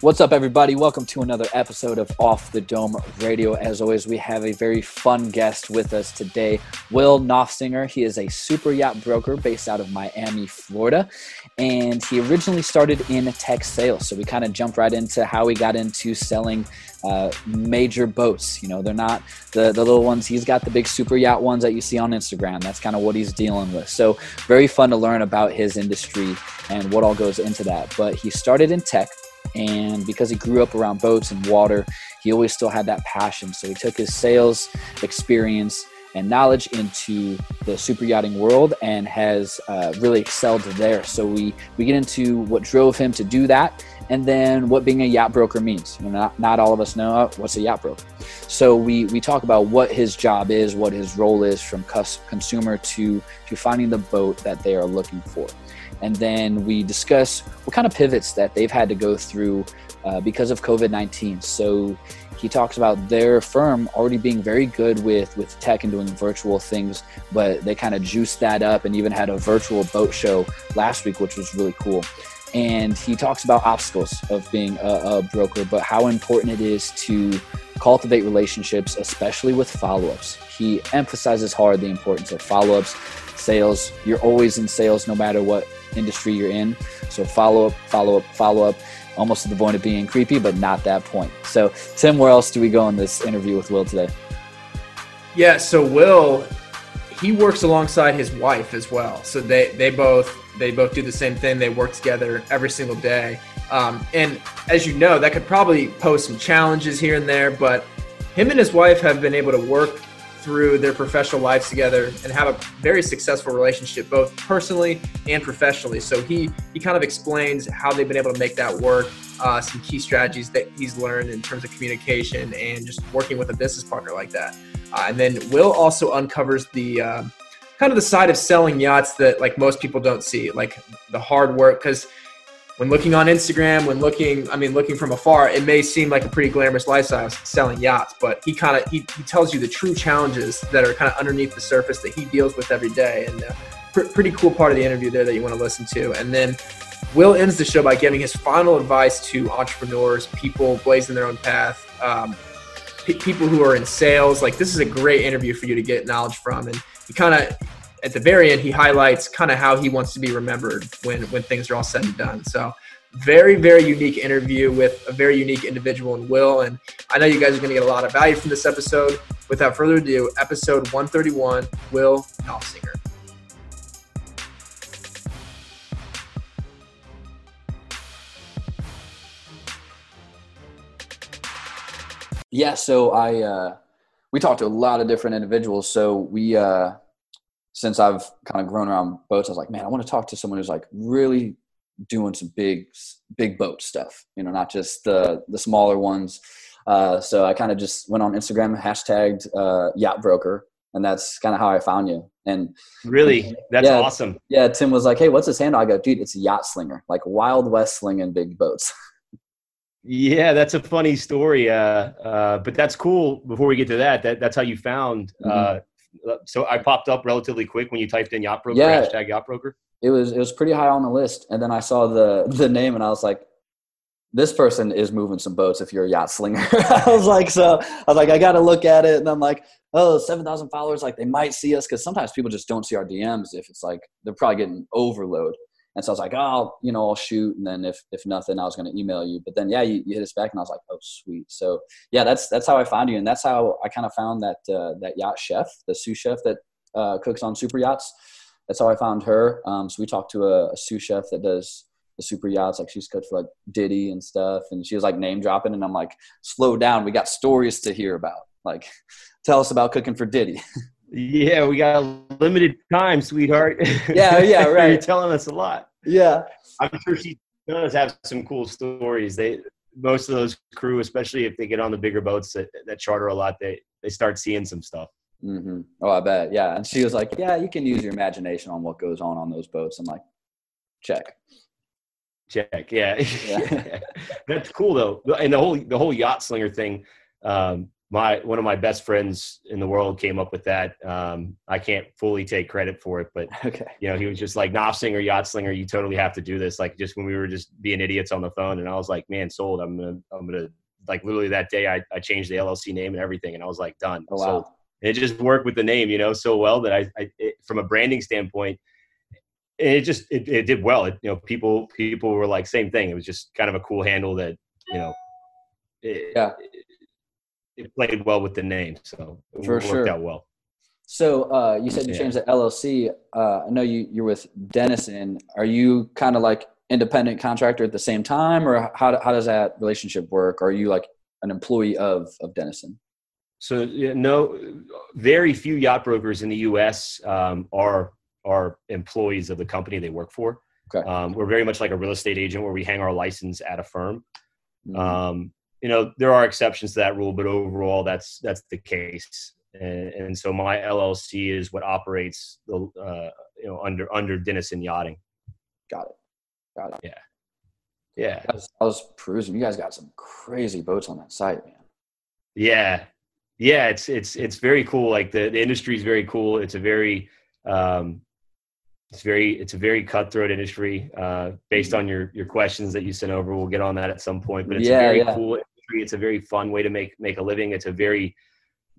What's up, everybody? Welcome to another episode of Off the Dome Radio. As always, we have a very fun guest with us today, Will Nofsinger. He is a super yacht broker based out of Miami, Florida, and he originally started in tech sales. So we kind of jumped right into how he got into selling uh, major boats. You know, they're not the, the little ones. He's got the big super yacht ones that you see on Instagram. That's kind of what he's dealing with. So very fun to learn about his industry and what all goes into that. But he started in tech and because he grew up around boats and water, he always still had that passion. So he took his sales experience and knowledge into the super yachting world and has uh, really excelled there. So we we get into what drove him to do that, and then what being a yacht broker means. You know, not not all of us know what's a yacht broker. So we we talk about what his job is, what his role is from consumer to to finding the boat that they are looking for and then we discuss what kind of pivots that they've had to go through uh, because of COVID 19. So he talks about their firm already being very good with, with tech and doing virtual things, but they kind of juiced that up and even had a virtual boat show last week, which was really cool. And he talks about obstacles of being a, a broker, but how important it is to cultivate relationships, especially with follow ups. He emphasizes hard the importance of follow ups, sales. You're always in sales no matter what industry you're in. So follow up, follow up, follow up, almost to the point of being creepy, but not that point. So, Tim, where else do we go in this interview with Will today? Yeah, so Will, he works alongside his wife as well. So they they both they both do the same thing. They work together every single day. Um, and as you know, that could probably pose some challenges here and there, but him and his wife have been able to work through their professional lives together and have a very successful relationship, both personally and professionally. So he he kind of explains how they've been able to make that work, uh, some key strategies that he's learned in terms of communication and just working with a business partner like that. Uh, and then Will also uncovers the uh, kind of the side of selling yachts that like most people don't see, like the hard work, because when looking on Instagram, when looking, I mean, looking from afar, it may seem like a pretty glamorous lifestyle selling yachts, but he kind of he, he tells you the true challenges that are kind of underneath the surface that he deals with every day, and uh, pr- pretty cool part of the interview there that you want to listen to. And then Will ends the show by giving his final advice to entrepreneurs, people blazing their own path, um, p- people who are in sales. Like this is a great interview for you to get knowledge from, and he kind of at the very end, he highlights kind of how he wants to be remembered when when things are all said and done. So very very unique interview with a very unique individual in Will, and I know you guys are going to get a lot of value from this episode. Without further ado, episode 131, Will Nofsinger. Yeah, so I uh, we talked to a lot of different individuals. So we uh, since I've kind of grown around boats, I was like, man, I want to talk to someone who's like really doing some big, big boat stuff. You know, not just the the smaller ones. Uh, so I kind of just went on Instagram, hashtagged uh, yacht broker, and that's kind of how I found you. And really, that's yeah, awesome. Yeah, Tim was like, "Hey, what's his handle?" I go, "Dude, it's a yacht slinger, like Wild West slinging big boats." yeah, that's a funny story, uh, uh, but that's cool. Before we get to that, that that's how you found uh, mm-hmm Uh, so I popped up relatively quick when you typed in yacht broker yeah, hashtag yacht broker. It was it was pretty high on the list, and then I saw the the name, and I was like, this person is moving some boats. If you're a yacht slinger, I was like, so I was like, I got to look at it, and I'm like, oh, oh, seven thousand followers, like they might see us because sometimes people just don't see our DMs if it's like they're probably getting overload. And so I was like, oh, you know, I'll shoot. And then if, if nothing, I was going to email you. But then, yeah, you, you hit us back and I was like, oh, sweet. So yeah, that's, that's how I found you. And that's how I kind of found that, uh, that yacht chef, the sous chef that uh, cooks on super yachts. That's how I found her. Um, so we talked to a, a sous chef that does the super yachts. Like she's cooked for like Diddy and stuff. And she was like name dropping. And I'm like, slow down. We got stories to hear about. Like, tell us about cooking for Diddy. Yeah, we got limited time, sweetheart. Yeah, yeah, right. You're telling us a lot. Yeah, I'm sure she does have some cool stories. They most of those crew, especially if they get on the bigger boats that, that charter a lot, they they start seeing some stuff. Mm-hmm. Oh, I bet. Yeah, and she was like, "Yeah, you can use your imagination on what goes on on those boats." I'm like, "Check." Check. Yeah. yeah. That's cool though, and the whole the whole yacht slinger thing. Um, my one of my best friends in the world came up with that. Um, I can't fully take credit for it, but okay. you know, he was just like Nofsinger, yacht slinger. You totally have to do this. Like just when we were just being idiots on the phone, and I was like, man, sold. I'm gonna, I'm gonna like literally that day I, I changed the LLC name and everything, and I was like, done. Oh, wow. So it just worked with the name, you know, so well that I, I it, from a branding standpoint, it just it, it did well. It, you know, people people were like same thing. It was just kind of a cool handle that you know. It, yeah. It, played well with the name, so it For worked sure. out well. So uh, you said you yeah. changed the LLC. Uh, I know you you're with Denison. Are you kind of like independent contractor at the same time, or how how does that relationship work? Are you like an employee of of Denison? So yeah, no, very few yacht brokers in the U.S. Um, are are employees of the company they work for. Okay. Um, we're very much like a real estate agent where we hang our license at a firm. Mm-hmm. Um, you know, there are exceptions to that rule, but overall, that's that's the case. And, and so my LLC is what operates the uh, you know under under Denison Yachting. Got it. Got it. Yeah. Yeah. I was, I was perusing. You guys got some crazy boats on that site, man. Yeah. Yeah. It's it's it's very cool. Like the, the industry is very cool. It's a very um, it's very it's a very cutthroat industry uh, based on your your questions that you sent over we'll get on that at some point but it's yeah, a very yeah. cool industry it's a very fun way to make make a living. It's a very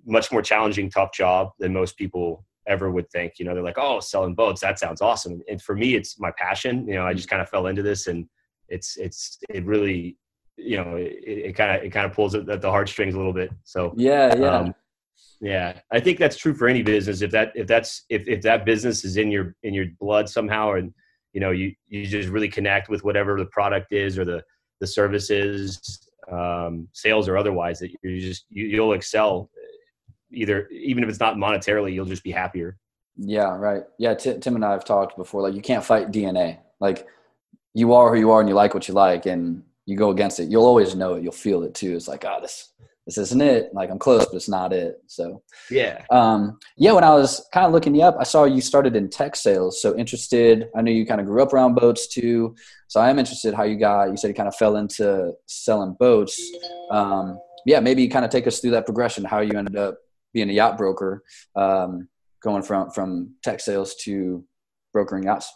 much more challenging tough job than most people ever would think. You know they're like oh selling boats that sounds awesome. And for me it's my passion. You know i just kind of fell into this and it's it's it really you know it kind of it kind of pulls at the heartstrings a little bit. So yeah yeah. um, yeah, I think that's true for any business. If that if that's if, if that business is in your in your blood somehow, and you know you you just really connect with whatever the product is or the the services, um, sales or otherwise, that you just you, you'll excel. Either even if it's not monetarily, you'll just be happier. Yeah, right. Yeah, T- Tim and I have talked before. Like you can't fight DNA. Like you are who you are, and you like what you like, and you go against it. You'll always know it. You'll feel it too. It's like, ah, oh, this this isn't it. Like I'm close, but it's not it. So yeah, um, yeah. When I was kind of looking you up, I saw you started in tech sales. So interested. I knew you kind of grew up around boats too. So I am interested how you got. You said you kind of fell into selling boats. Um, yeah, maybe kind of take us through that progression. How you ended up being a yacht broker, um, going from from tech sales to brokering yachts.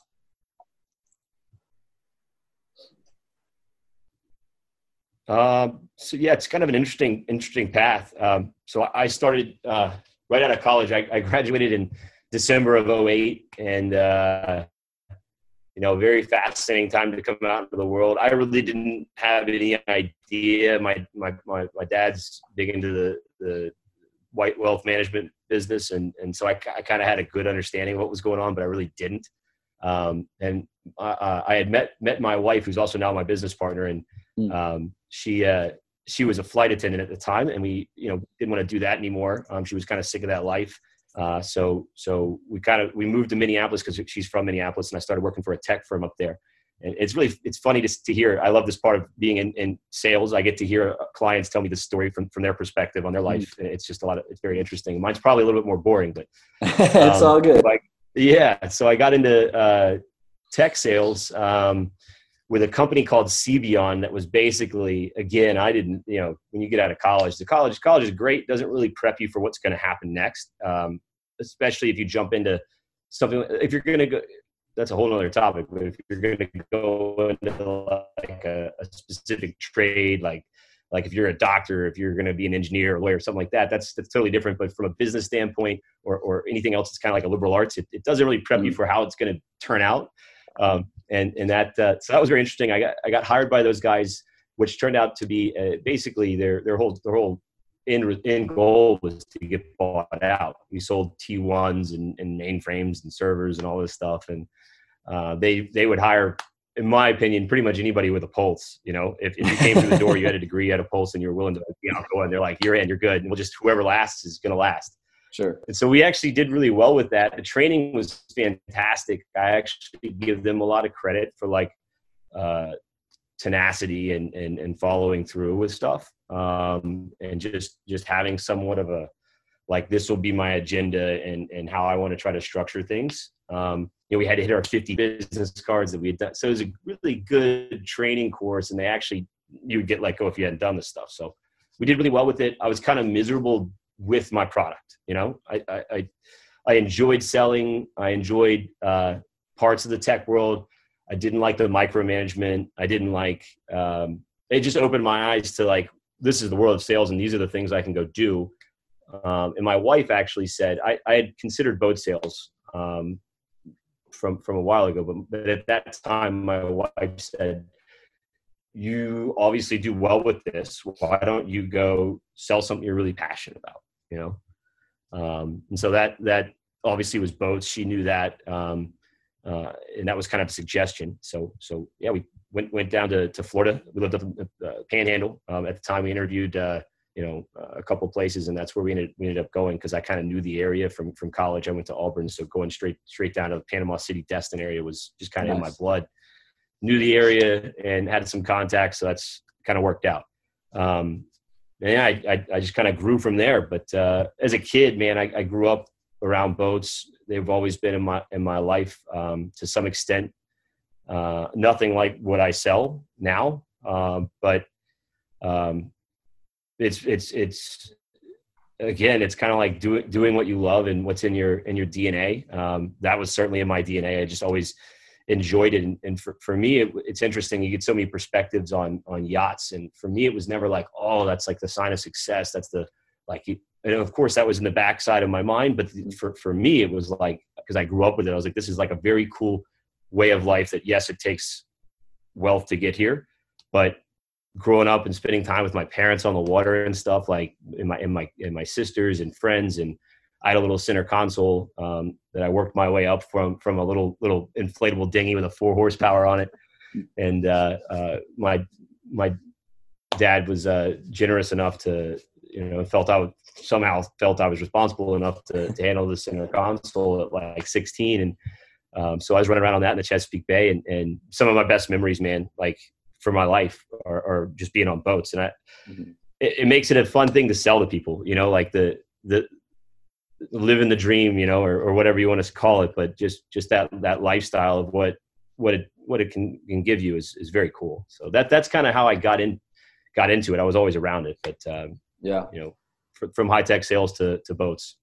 Um, so yeah, it's kind of an interesting, interesting path. Um, so I started uh, right out of college. I, I, graduated in December of 08 and, uh, you know, very fascinating time to come out into the world. I really didn't have any idea. My, my, my, my dad's big into the, the white wealth management business. And, and so I, I kind of had a good understanding of what was going on, but I really didn't. Um, and uh, I had met, met my wife, who's also now my business partner. And, hmm. um, she uh, she was a flight attendant at the time, and we you know didn't want to do that anymore. Um, she was kind of sick of that life. Uh, so so we kind of we moved to Minneapolis because she's from Minneapolis, and I started working for a tech firm up there. And it's really it's funny to, to hear. I love this part of being in, in sales. I get to hear uh, clients tell me the story from, from their perspective on their life. Mm. It's just a lot of it's very interesting. Mine's probably a little bit more boring, but um, it's all good. yeah, so I got into uh, tech sales. Um, with a company called Cevion that was basically again I didn't you know when you get out of college the college college is great doesn't really prep you for what's going to happen next um, especially if you jump into something if you're going to go that's a whole other topic but if you're going to go into like a, a, specific trade like like if you're a doctor if you're going to be an engineer or lawyer something like that that's that's totally different but from a business standpoint or, or anything else it's kind of like a liberal arts it, it doesn't really prep you mm. for how it's going to turn out um, and and that uh, so that was very interesting. I got I got hired by those guys, which turned out to be uh, basically their their whole their whole end, end goal was to get bought out. We sold T1s and, and mainframes and servers and all this stuff, and uh, they they would hire, in my opinion, pretty much anybody with a pulse. You know, if, if you came through the door, you had a degree, you had a pulse, and you were willing to be outgoing, they're like, you're in, you're good, and we'll just whoever lasts is going to last. Sure. And so we actually did really well with that. The training was fantastic. I actually give them a lot of credit for like uh, tenacity and, and and following through with stuff, um, and just just having somewhat of a like this will be my agenda and and how I want to try to structure things. Um, you know, we had to hit our 50 business cards that we had done. So it was a really good training course, and they actually you would get let go if you hadn't done this stuff. So we did really well with it. I was kind of miserable with my product. You know, I I I, enjoyed selling. I enjoyed uh, parts of the tech world. I didn't like the micromanagement. I didn't like. Um, it just opened my eyes to like this is the world of sales, and these are the things I can go do. Um, and my wife actually said I, I had considered boat sales um, from from a while ago, but, but at that time my wife said, "You obviously do well with this. Why don't you go sell something you're really passionate about?" You know, um, and so that that obviously was both. She knew that, um, uh, and that was kind of a suggestion. So so yeah, we went went down to, to Florida. We lived up in the uh, Panhandle. Um, at the time, we interviewed uh, you know a couple places, and that's where we ended we ended up going because I kind of knew the area from from college. I went to Auburn, so going straight straight down to the Panama City Destin area was just kind of nice. in my blood. Knew the area and had some contacts, so that's kind of worked out. Um, and yeah, I, I, I just kind of grew from there. But uh, as a kid, man, I, I, grew up around boats. They've always been in my in my life um, to some extent. Uh, nothing like what I sell now, um, but um, it's it's it's again, it's kind of like doing doing what you love and what's in your in your DNA. Um, that was certainly in my DNA. I just always enjoyed it, and, and for, for me, it, it's interesting. You get so many perspectives on on yachts, and for me, it was never like, oh, that's like the sign of success. That's the like and of course that was in the backside of my mind but mm-hmm. for, for me it was like because i grew up with it i was like this is like a very cool way of life that yes it takes wealth to get here but growing up and spending time with my parents on the water and stuff like in my in my in my sisters and friends and I had a little center console um, that I worked my way up from from a little little inflatable dinghy with a four horsepower on it, and uh, uh, my my dad was uh, generous enough to you know felt I would, somehow felt I was responsible enough to, to handle the center console at like 16 and um, so I was running around on that in the Chesapeake Bay, and, and some of my best memories, man, like for my life, are, are just being on boats, and I, mm-hmm. it, it, makes it a fun thing to sell to people, you know, like the the living the dream, you know, or, or whatever you want to call it, but just just that that lifestyle of what what it what it can can give you is is very cool. So that that's kind of how I got in got into it. I was always around it, but um, yeah, you know, for, from high tech sales to to boats.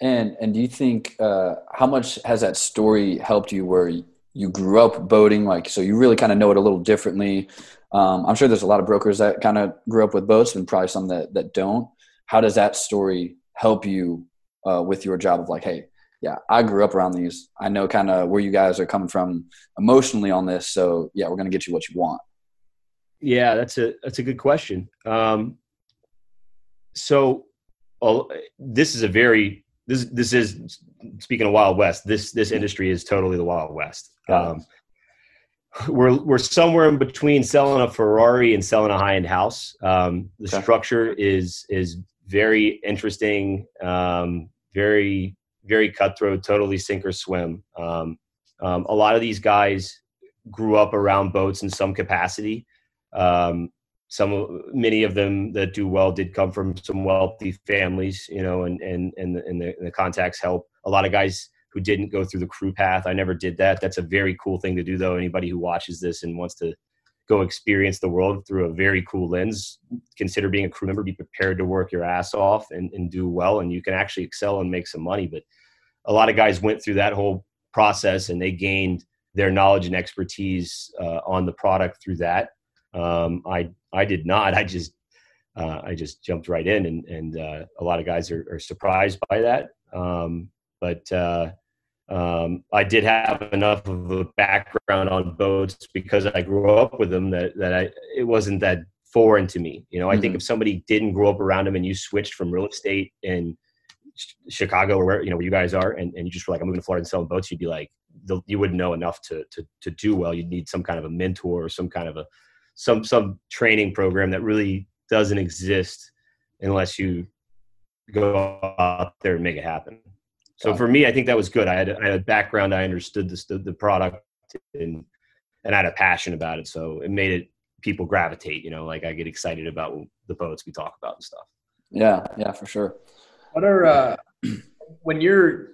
And and do you think uh, how much has that story helped you where you grew up boating, like so you really kind of know it a little differently? Um, I'm sure there's a lot of brokers that kind of grew up with boats, and probably some that that don't. How does that story help you uh, with your job of like, hey, yeah, I grew up around these. I know kind of where you guys are coming from emotionally on this. So yeah, we're gonna get you what you want. Yeah, that's a that's a good question. Um, so, this is a very this this is speaking of Wild West. This this industry is totally the Wild West. Um, we're we're somewhere in between selling a Ferrari and selling a high end house. Um, the okay. structure is is very interesting, um, very very cutthroat, totally sink or swim. Um, um, a lot of these guys grew up around boats in some capacity. Um, some many of them that do well did come from some wealthy families you know and and and the, and the, and the, contacts help a lot of guys who didn't go through the crew path i never did that that's a very cool thing to do though anybody who watches this and wants to go experience the world through a very cool lens consider being a crew member be prepared to work your ass off and, and do well and you can actually excel and make some money but a lot of guys went through that whole process and they gained their knowledge and expertise uh, on the product through that um, I I did not. I just uh, I just jumped right in, and and uh, a lot of guys are, are surprised by that. Um, but uh, um, I did have enough of a background on boats because I grew up with them that that I it wasn't that foreign to me. You know, I mm-hmm. think if somebody didn't grow up around them and you switched from real estate in Chicago or where you know where you guys are, and, and you just were like, I'm moving to Florida and selling boats, you'd be like, you wouldn't know enough to to to do well. You'd need some kind of a mentor or some kind of a some some training program that really doesn't exist unless you go out there and make it happen. So for me, I think that was good. I had, I had a background. I understood the, the product and, and I had a passion about it. So it made it people gravitate, you know, like I get excited about the boats we talk about and stuff. Yeah. Yeah, for sure. What are, uh, when you're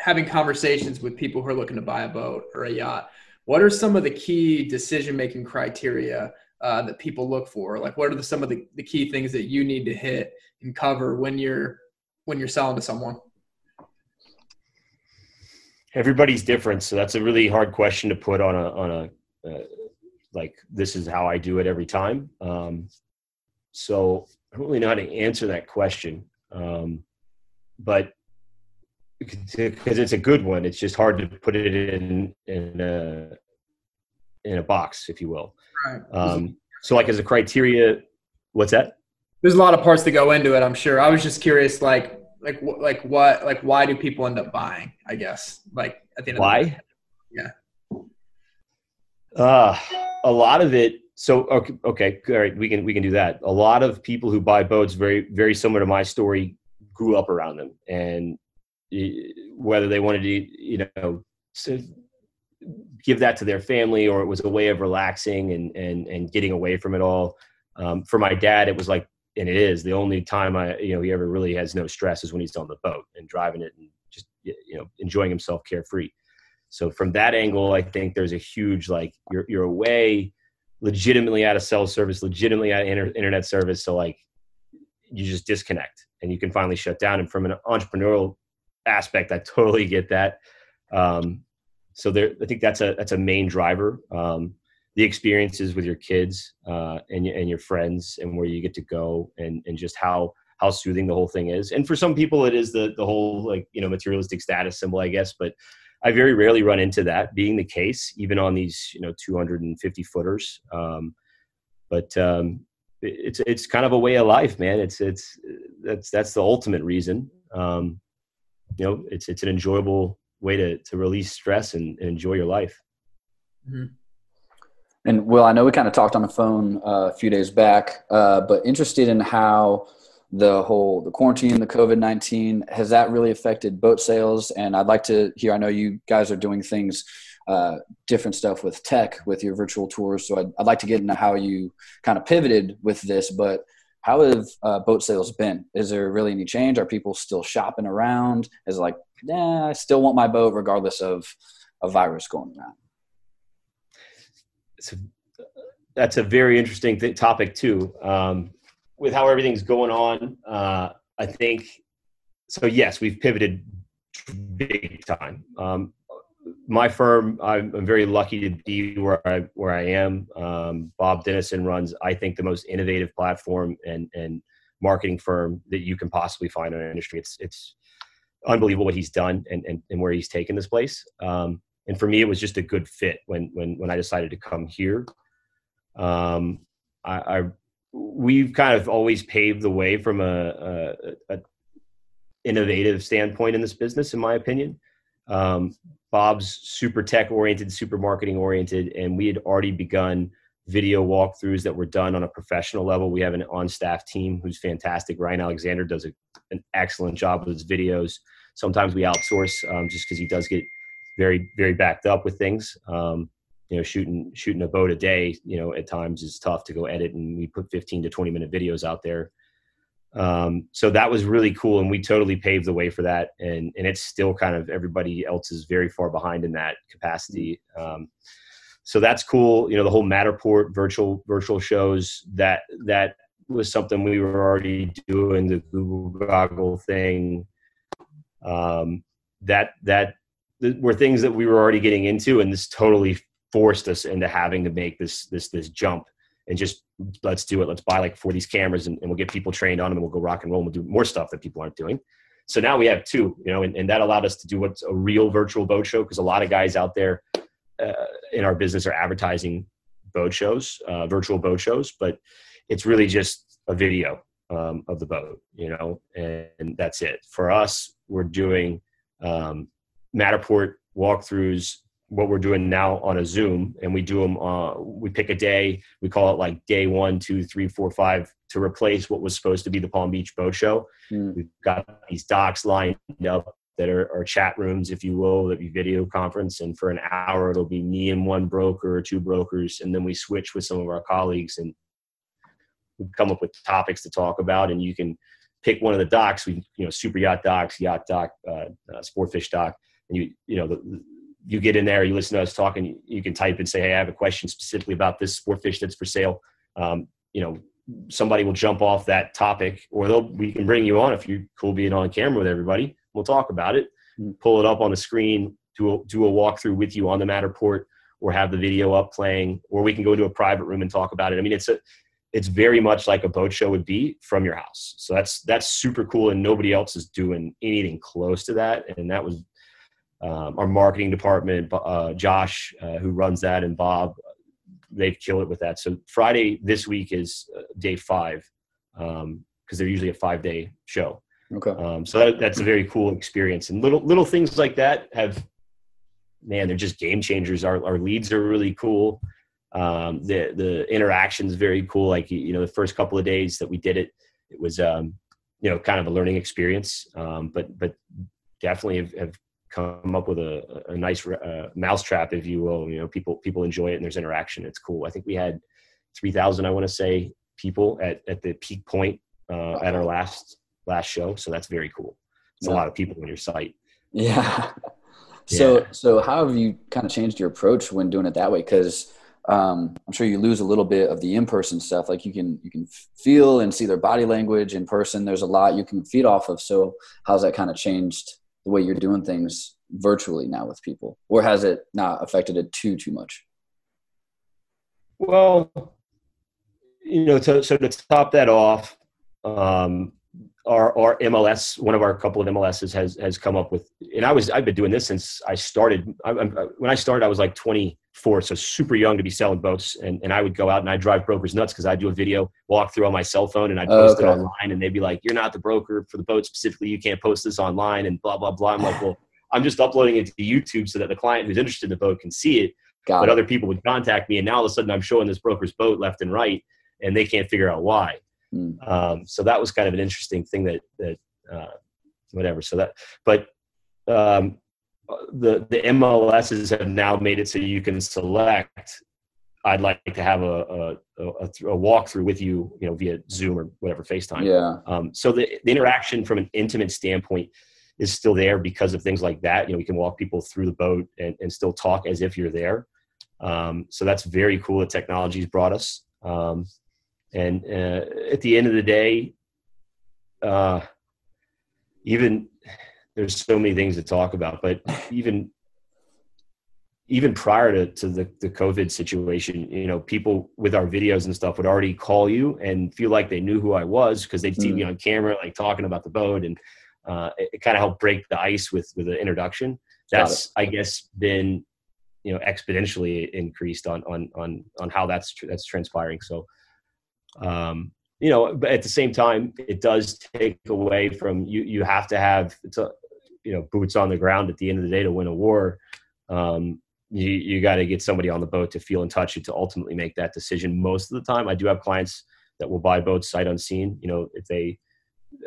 having conversations with people who are looking to buy a boat or a yacht, what are some of the key decision making criteria uh, that people look for? Like, what are the, some of the, the key things that you need to hit and cover when you're when you're selling to someone? Everybody's different, so that's a really hard question to put on a on a uh, like this is how I do it every time. Um, so I don't really know how to answer that question, um, but because it's a good one, it's just hard to put it in in a in a box, if you will. Right. Um, so, like as a criteria, what's that? There's a lot of parts to go into it. I'm sure. I was just curious, like, like, like what, like, why do people end up buying? I guess, like, at the end. Why? Of the yeah. Uh, a lot of it. So okay, okay, all right, we can we can do that. A lot of people who buy boats, very very similar to my story, grew up around them, and whether they wanted to, you know, give that to their family or it was a way of relaxing and and and getting away from it all. Um, for my dad, it was like, and it is the only time I, you know, he ever really has no stress is when he's on the boat and driving it and just you know enjoying himself carefree. So from that angle, I think there's a huge like you're you're away, legitimately out of cell service, legitimately out of inter- internet service. So like you just disconnect and you can finally shut down. And from an entrepreneurial aspect, I totally get that. Um, so there, I think that's a that's a main driver. Um, the experiences with your kids uh, and and your friends and where you get to go and and just how how soothing the whole thing is. And for some people, it is the the whole like you know materialistic status symbol, I guess. But I very rarely run into that being the case, even on these you know 250 footers. Um, but um, it's it's kind of a way of life, man. It's it's that's that's the ultimate reason. Um, you know, it's it's an enjoyable way to to release stress and, and enjoy your life. Mm-hmm. And Will, I know we kind of talked on the phone uh, a few days back, uh, but interested in how the whole the quarantine, the COVID nineteen, has that really affected boat sales? And I'd like to hear. I know you guys are doing things, uh, different stuff with tech with your virtual tours. So I'd, I'd like to get into how you kind of pivoted with this, but how have uh, boat sales been? Is there really any change? Are people still shopping around? Is like, yeah, I still want my boat regardless of a virus going around? That's a very interesting th- topic too. Um, with how everything's going on, uh, I think so. Yes, we've pivoted big time. Um, my firm, I'm, I'm, very lucky to be where I where I am. Um, Bob Denison runs, I think, the most innovative platform and and marketing firm that you can possibly find in our industry. It's it's unbelievable what he's done and and, and where he's taken this place. Um, and for me, it was just a good fit when when when I decided to come here. Um, I, I we've kind of always paved the way from a, a, a innovative standpoint in this business, in my opinion. Um, Bob's super tech oriented, super marketing oriented, and we had already begun video walkthroughs that were done on a professional level. We have an on staff team who's fantastic. Ryan Alexander does a, an excellent job with his videos. Sometimes we outsource um, just because he does get very, very backed up with things. Um, you know, shooting shooting a boat a day, you know, at times is tough to go edit, and we put 15 to 20 minute videos out there um, so that was really cool, and we totally paved the way for that. And and it's still kind of everybody else is very far behind in that capacity. Um, so that's cool. You know, the whole Matterport virtual virtual shows that that was something we were already doing. The Google Goggle thing. Um, that that were things that we were already getting into, and this totally forced us into having to make this this this jump and just let's do it. Let's buy like four these cameras and, and, we'll get people trained on them and we'll go rock and roll and we'll do more stuff that people aren't doing. So now we have two, you know, and, and that allowed us to do what's a real virtual boat show because a lot of guys out there uh, in our business are advertising boat shows, uh, virtual boat shows, but it's really just a video um, of the boat, you know, and, and, that's it. For us, we're doing um, Matterport walkthroughs what we're doing now on a Zoom, and we do them. Uh, we pick a day. We call it like day one, two, three, four, five to replace what was supposed to be the Palm Beach Boat Show. Mm. We've got these docks lined up that are, are, chat rooms, if you will, that be video conference, and for an hour it'll be me and one broker or two brokers, and then we switch with some of our colleagues and we come up with topics to talk about, and you can pick one of the docks. We, you know, super yacht docks, yacht dock, uh, uh, sportfish dock, you, you know, the, you get in there, you listen to us talking, you can type and say, Hey, I have a question specifically about this sport fish that's for sale. Um, you know, somebody will jump off that topic or they'll, we can bring you on if you're cool being on camera with everybody. We'll talk about it, mm. pull it up on the screen, do a, do a walkthrough with you on the Matterport or have the video up playing, or we can go into a private room and talk about it. I mean, it's a, it's very much like a boat show would be from your house. So that's that's super cool, and nobody else is doing anything close to that. And that was um, our marketing department, uh, Josh, uh, who runs that, and Bob. They've killed it with that. So Friday this week is uh, day five because um, they're usually a five day show. Okay. Um, so that, that's a very cool experience, and little little things like that have, man, they're just game changers. Our our leads are really cool um, the the interaction is very cool. Like you know, the first couple of days that we did it, it was um, you know kind of a learning experience. Um, but but definitely have, have come up with a, a nice uh, mousetrap, if you will. You know, people people enjoy it and there's interaction. It's cool. I think we had three thousand, I want to say, people at at the peak point uh, at our last last show. So that's very cool. It's yeah. a lot of people on your site. Yeah. So yeah. so how have you kind of changed your approach when doing it that way? Because um, I'm sure you lose a little bit of the in-person stuff. Like you can you can feel and see their body language in person. There's a lot you can feed off of. So how's that kind of changed the way you're doing things virtually now with people, or has it not affected it too too much? Well, you know, so so to top that off, um, our, our MLS, one of our couple of MLSs has has come up with, and I was I've been doing this since I started. I, I, when I started, I was like 24, so super young to be selling boats, and, and I would go out and I drive brokers nuts because I do a video walk through on my cell phone and I'd post okay. it online, and they'd be like, "You're not the broker for the boat specifically. You can't post this online," and blah blah blah. I'm like, well, I'm just uploading it to YouTube so that the client who's interested in the boat can see it. Got but it. other people would contact me, and now all of a sudden I'm showing this broker's boat left and right, and they can't figure out why. Mm. Um, so that was kind of an interesting thing that that uh, whatever. So that, but um, the the MLSs have now made it so you can select. I'd like to have a a, a, a walkthrough with you, you know, via Zoom or whatever FaceTime. Yeah. Um, so the, the interaction from an intimate standpoint is still there because of things like that. You know, we can walk people through the boat and, and still talk as if you're there. Um, so that's very cool that technology's brought us. Um, and uh, at the end of the day uh, even there's so many things to talk about but even even prior to, to the, the covid situation you know people with our videos and stuff would already call you and feel like they knew who i was because they'd see mm. me on camera like talking about the boat and uh, it, it kind of helped break the ice with with the introduction that's i guess been you know exponentially increased on on on on how that's that's transpiring so um, you know, but at the same time, it does take away from you. You have to have it's a, you know boots on the ground at the end of the day to win a war. Um, you you got to get somebody on the boat to feel in touch and to ultimately make that decision. Most of the time, I do have clients that will buy boats sight unseen. You know, if they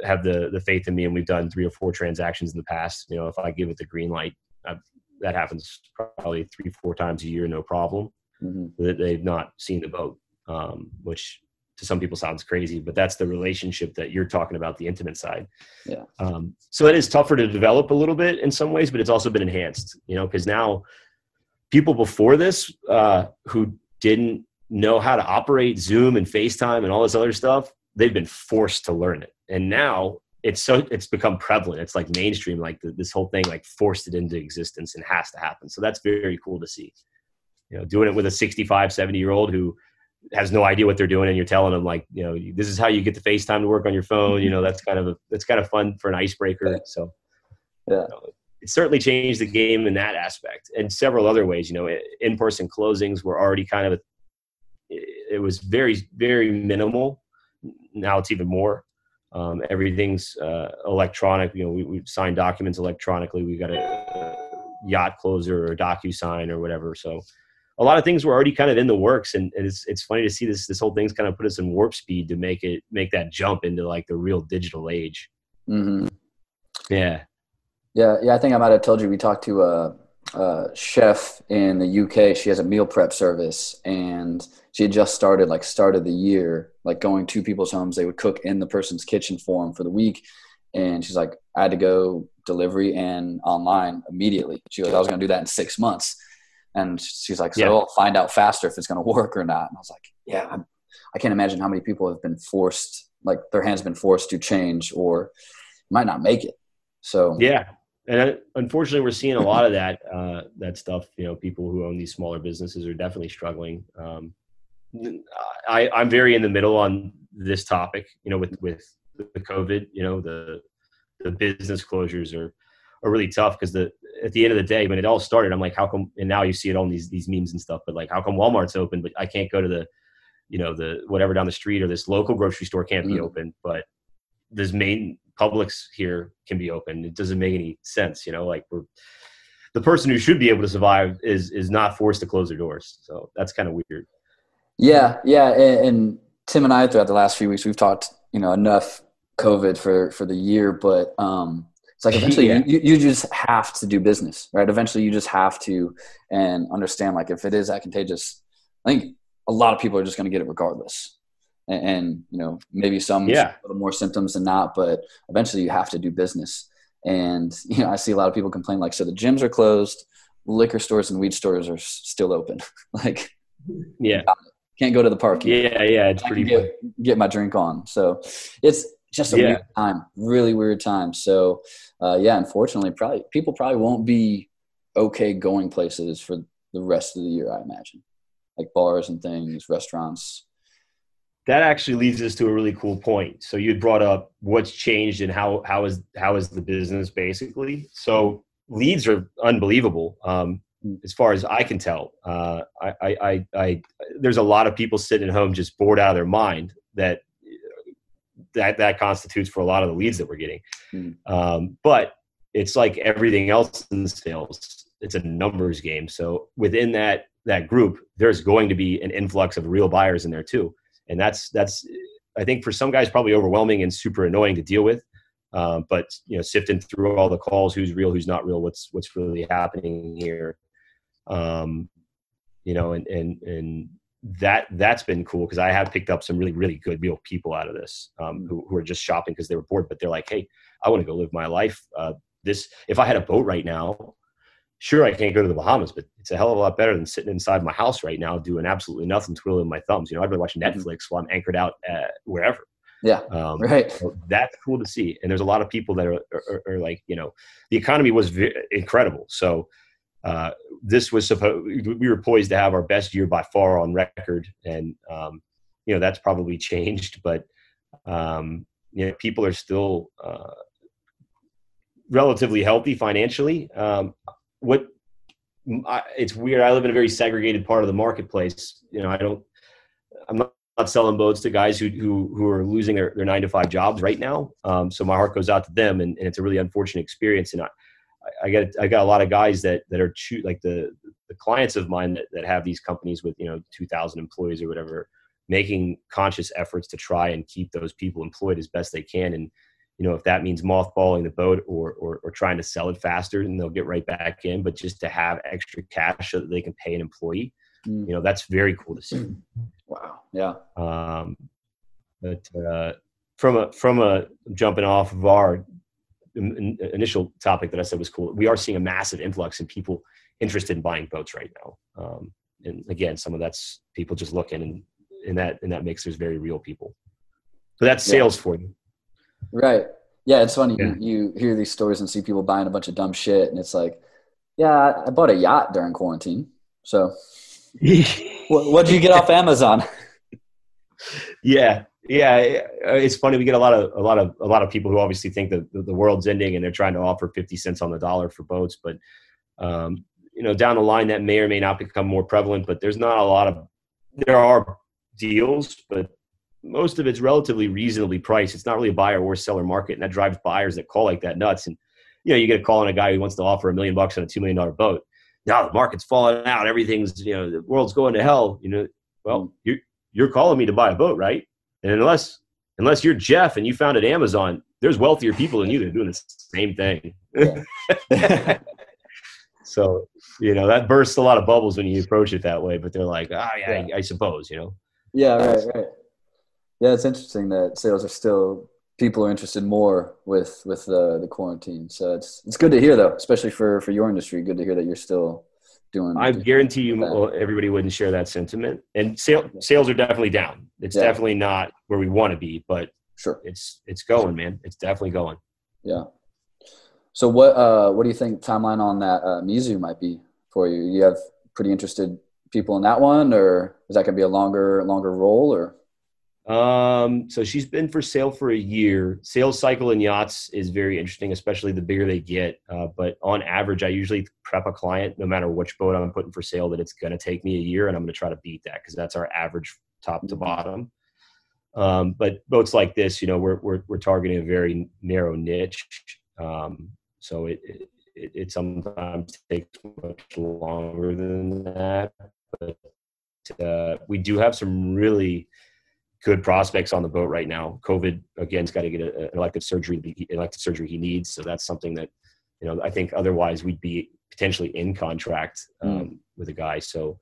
have the the faith in me, and we've done three or four transactions in the past. You know, if I give it the green light, I've, that happens probably three four times a year, no problem. Mm-hmm. They've not seen the boat, um, which to some people sounds crazy, but that's the relationship that you're talking about, the intimate side. Yeah. Um, so it is tougher to develop a little bit in some ways, but it's also been enhanced, you know, because now people before this uh, who didn't know how to operate Zoom and FaceTime and all this other stuff, they've been forced to learn it. And now it's so it's become prevalent. It's like mainstream, like the, this whole thing, like forced it into existence and has to happen. So that's very cool to see. You know, doing it with a 65, 70 year old who has no idea what they're doing and you're telling them like you know this is how you get the facetime to work on your phone you know that's kind of a, that's kind of fun for an icebreaker so. Yeah. You know, it certainly changed the game in that aspect and several other ways you know in-person closings were already kind of a, it was very very minimal. Now it's even more. Um, everything's uh, electronic you know we, we sign documents electronically we got a, a yacht closer or docu sign or whatever so a lot of things were already kind of in the works and, and, it's it's funny to see this this whole thing's kind of put us in warp speed to make it make that jump into like the real digital age mm-hmm. yeah yeah yeah i think i might have told you we talked to a, a, chef in the uk she has a meal prep service and she had just started like started the year like going to people's homes they would cook in the person's kitchen for them for the week and she's like I had to go delivery and online immediately. She goes, I was going to do that in six months. And she's like, so yeah. I'll find out faster if it's going to work or not. And I was like, yeah, I'm, I can not imagine how many people have been forced, like their hands been forced to change or might not make it. So yeah, and uh, unfortunately, we're seeing a lot of that uh, that stuff. You know, people who own these smaller businesses are definitely struggling. Um, I, I'm very in the middle on this topic. You know, with with the COVID, you know, the the business closures are are really tough because the at the end of the day, when it all started, I'm like, how come? And now you see it on these these memes and stuff. But like, how come Walmart's open, but I can't go to the, you know, the whatever down the street or this local grocery store can't mm. be open, but this main Publix here can be open. It doesn't make any sense, you know. Like we're the person who should be able to survive is is not forced to close their doors. So that's kind of weird. Yeah, yeah, and, and Tim and I throughout the last few weeks we've talked, you know, enough COVID for for the year, but um, it's like eventually yeah. you, you just have to do business, right? Eventually you just have to and understand like if it is that contagious, I think a lot of people are just going to get it regardless and, and you know maybe some yeah. a little more symptoms than not, but eventually you have to do business. And you know, I see a lot of people complain like, so the gyms are closed, liquor stores and weed stores are still open. like, yeah, can't go to the park. Yeah, yeah, it's pretty get, get, my drink on. So it's just a yeah. weird time, really weird time. So uh, yeah, unfortunately, probably people probably won't be okay going places for the rest of the year. I imagine, like bars and things, restaurants that actually leads us to a really cool point. So you had brought up what's changed and how how is how is the business basically. So leads are unbelievable. Um, as far as I can tell, uh, I, I, I, I, there's a lot of people sitting at home just bored out of their mind that that that constitutes for a lot of the leads that we're getting. Mm. Um, but it's like everything else in sales; it's a numbers game. So within that that group, there's going to be an influx of real buyers in there too and that's that's I think for some guys probably overwhelming and super annoying to deal with. Um, but you know, sifting through all the calls, who's real, who's not real, what's what's really happening here, um, you know, and and and that that's been cool because I have picked up some really really good real people out of this um, who, who are just shopping because they were bored, but they're like, hey, I want to go live my life. Uh, this if I had a boat right now, sure I can't go to the Bahamas, but it's a hell of a lot better than sitting inside my house right now doing absolutely nothing, twiddling my thumbs. You know, I'd rather watch mm-hmm. Netflix while I'm anchored out wherever. Yeah, um, right. So that's cool to see, and there's a lot of people that are, are, are like, you know, the economy was v- incredible. So uh, this was supposed we were poised to have our best year by far on record, and um, you know that's probably changed, but um, you know people are still. Uh, relatively healthy financially. Um, what I, it's weird. I live in a very segregated part of the marketplace. You know, I don't. I'm not, not selling boats to guys who who who are losing their, their nine to five jobs right now. Um, so my heart goes out to them, and, and it's a really unfortunate experience. And I, I got I got a lot of guys that that are choo- like the the clients of mine that, that have these companies with you know 2,000 employees or whatever, making conscious efforts to try and keep those people employed as best they can. And you know, if that means mothballing the boat or, or, or trying to sell it faster and they'll get right back in, but just to have extra cash so that they can pay an employee, mm. you know, that's very cool to see. Wow. Yeah. Um, but uh, from a, from a jumping off of our initial topic that I said was cool, we are seeing a massive influx in people interested in buying boats right now. Um, and again, some of that's people just looking and in that, in that mix, there's very real people. But that's sales yeah. for you. Right. Yeah, it's funny. Yeah. You, you hear these stories and see people buying a bunch of dumb shit, and it's like, yeah, I bought a yacht during quarantine. So, what did you get off Amazon? Yeah, yeah. It's funny. We get a lot of a lot of a lot of people who obviously think that the world's ending and they're trying to offer fifty cents on the dollar for boats, but um, you know, down the line that may or may not become more prevalent. But there's not a lot of there are deals, but most of it's relatively reasonably priced. It's not really a buyer or seller market, and that drives buyers that call like that nuts. And you know, you get a call on a guy who wants to offer a million bucks on a two million dollar boat. Now the market's falling out. Everything's you know, the world's going to hell. You know, well, you're you're calling me to buy a boat, right? And unless unless you're Jeff and you founded Amazon, there's wealthier people than you that are doing the same thing. so you know that bursts a lot of bubbles when you approach it that way. But they're like, oh yeah, yeah. I, I suppose, you know. Yeah, right, right. Yeah, it's interesting that sales are still people are interested more with with the the quarantine. So it's it's good to hear though, especially for for your industry. Good to hear that you're still doing. I guarantee you, well, everybody wouldn't share that sentiment. And sale, sales are definitely down. It's yeah. definitely not where we want to be, but sure, it's it's going, man. It's definitely going. Yeah. So what uh what do you think timeline on that uh, Mizu might be for you? You have pretty interested people in that one, or is that gonna be a longer longer role or? Um, so she's been for sale for a year. Sales cycle in yachts is very interesting, especially the bigger they get. Uh, but on average, I usually prep a client, no matter which boat I'm putting for sale, that it's going to take me a year, and I'm going to try to beat that because that's our average top to mm-hmm. bottom. Um, but boats like this, you know, we're we're, we're targeting a very narrow niche, um, so it, it it sometimes takes much longer than that. But uh, we do have some really good prospects on the boat right now. COVID again's got to get a, an elective surgery, the elective surgery he needs. So that's something that, you know, I think otherwise we'd be potentially in contract um, mm. with a guy. So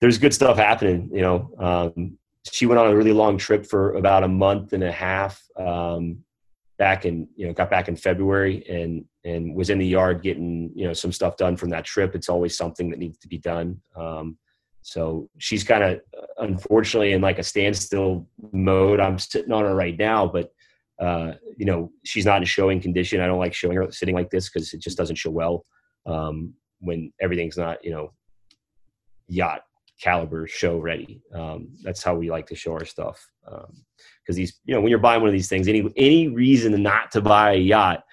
there's good stuff happening. You know, um, she went on a really long trip for about a month and a half. Um, back in you know got back in February and and was in the yard getting you know some stuff done from that trip. It's always something that needs to be done. Um, so she's kind of unfortunately in like a standstill mode. I'm sitting on her right now, but uh, you know she's not in showing condition. I don't like showing her sitting like this because it just doesn't show well um, when everything's not you know yacht caliber show ready. Um, that's how we like to show our stuff because um, these you know when you're buying one of these things, any any reason not to buy a yacht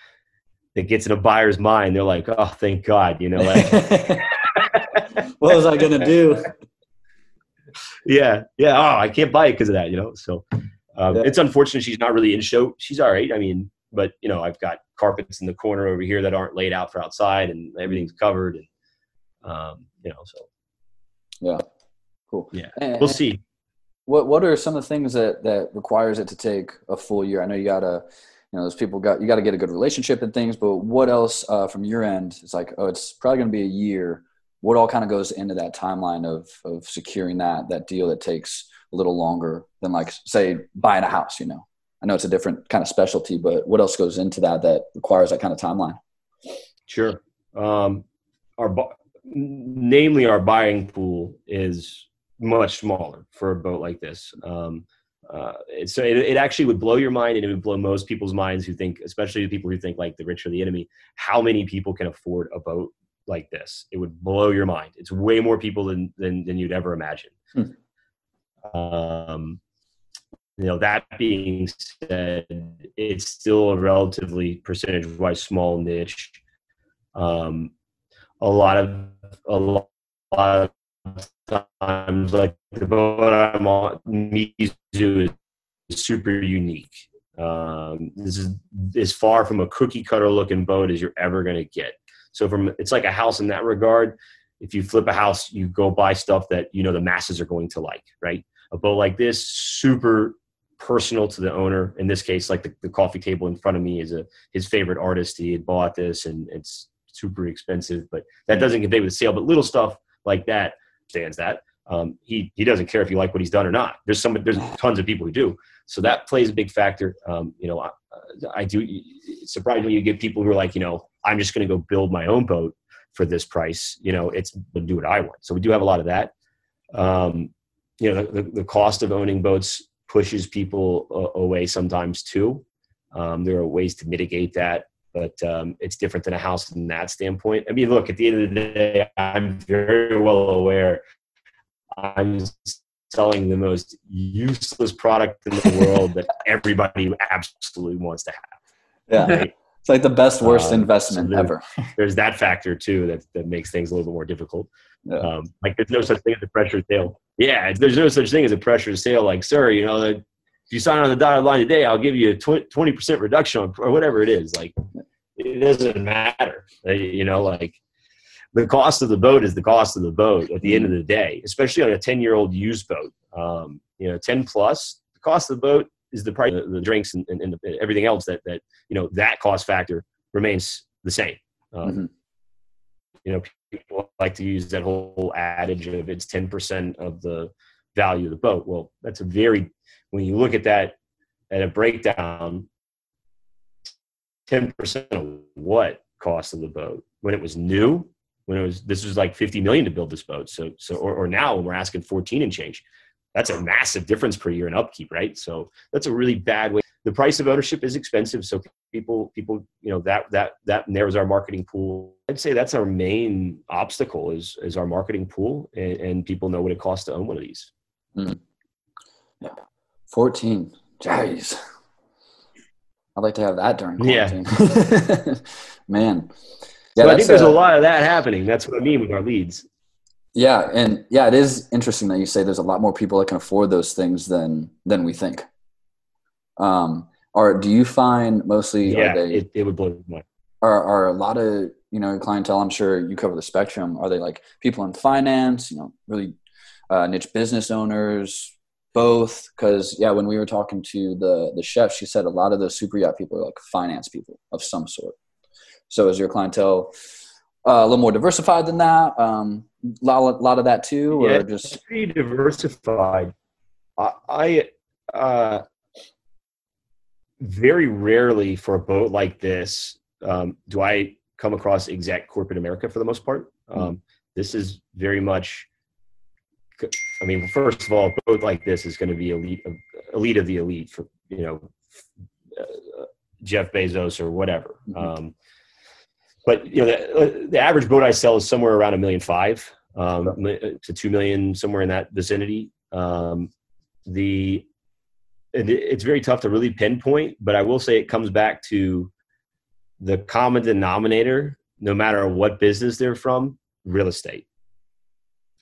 that gets in a buyer's mind, they're like, oh, thank God, you know, like. what was I gonna do? yeah, yeah. Oh, I can't buy it because of that, you know. So um, yeah. it's unfortunate she's not really in show. She's all right. I mean, but you know, I've got carpets in the corner over here that aren't laid out for outside, and everything's covered, and um, you know, so yeah, cool. Yeah, and, we'll see. What What are some of the things that that requires it to take a full year? I know you gotta you know, those people got you got to get a good relationship and things. But what else uh, from your end? It's like, oh, it's probably going to be a year what all kind of goes into that timeline of of securing that that deal that takes a little longer than like say buying a house you know? I know it's a different kind of specialty but what else goes into that that requires that kind of timeline? Sure. Um our namely our buying pool is much smaller for a boat like this. Um uh, so it, it actually would blow your mind and it would blow most people's minds who think especially the people who think like the rich are the enemy how many people can afford a boat like this. It would blow your mind. It's way more people than than, than you'd ever imagine. Hmm. Um, you know, that being said, it's still a relatively percentage-wise small niche. Um, a lot of a lot of times, like the boat I'm on, Mizu is super unique. Um, this is as far from a cookie cutter looking boat as you're ever going to get. So from it's like a house in that regard. If you flip a house, you go buy stuff that you know the masses are going to like, right? A boat like this, super personal to the owner. In this case, like the, the coffee table in front of me is a his favorite artist. He had bought this, and it's super expensive, but that doesn't convey with the sale. But little stuff like that stands that. Um, he he doesn't care if you like what he's done or not. There's some there's tons of people who do. So that plays a big factor. Um, you know, I, I do. It's surprising when you get people who are like, you know, I'm just going to go build my own boat for this price. You know, it's do what I want. So we do have a lot of that. Um, you know, the, the cost of owning boats pushes people away sometimes too. Um, there are ways to mitigate that, but um, it's different than a house from that standpoint. I mean, look, at the end of the day, I'm very well aware I'm selling the most useless product in the world that everybody absolutely wants to have. Yeah. Right? It's like the best worst um, investment so ever. there's that factor too that, that makes things a little bit more difficult. Yeah. Um, like there's no such thing as a pressure sale. Yeah, there's no such thing as a pressure sale. Like, sir, you know, if you sign on the dotted line today, I'll give you a twenty percent reduction on, or whatever it is. Like, it doesn't matter. You know, like the cost of the boat is the cost of the boat at the end of the day, especially on a ten year old used boat. Um, you know, ten plus, the cost of the boat is the price of the drinks and, and, and everything else that that you know that cost factor remains the same. Um, mm-hmm. You know, people like to use that whole adage of it's ten percent of the value of the boat. Well, that's a very when you look at that at a breakdown, ten percent of what cost of the boat when it was new, when it was this was like fifty million to build this boat. So so or, or now when we're asking fourteen and change, that's a massive difference per year in upkeep, right? So that's a really bad way. The price of ownership is expensive, so people people you know that that that narrows our marketing pool. I'd say that's our main obstacle is is our marketing pool, and, and people know what it costs to own one of these. Mm. Yeah, fourteen. Jeez. I'd like to have that during quarantine. Yeah. Man. Yeah, so I think there's a, a lot of that happening. That's what I mean with our leads. Yeah, and yeah, it is interesting that you say there's a lot more people that can afford those things than than we think. Um, or do you find mostly? Yeah, they, it, it would blow my mind. Are are a lot of you know clientele? I'm sure you cover the spectrum. Are they like people in finance? You know, really uh, niche business owners, both because yeah when we were talking to the the chef she said a lot of those super yacht people are like finance people of some sort so is your clientele uh, a little more diversified than that um a lot, lot of that too or yeah, just pretty diversified i, I uh very rarely for a boat like this um, do i come across exact corporate america for the most part mm-hmm. um, this is very much I mean, first of all, a boat like this is going to be elite, elite of the elite for you know uh, Jeff Bezos or whatever. Mm-hmm. Um, but you know, the, the, average boat I sell is somewhere around a million five um, to two million, somewhere in that vicinity. Um, the it's very tough to really pinpoint, but I will say it comes back to the common denominator, no matter what business they're from, real estate.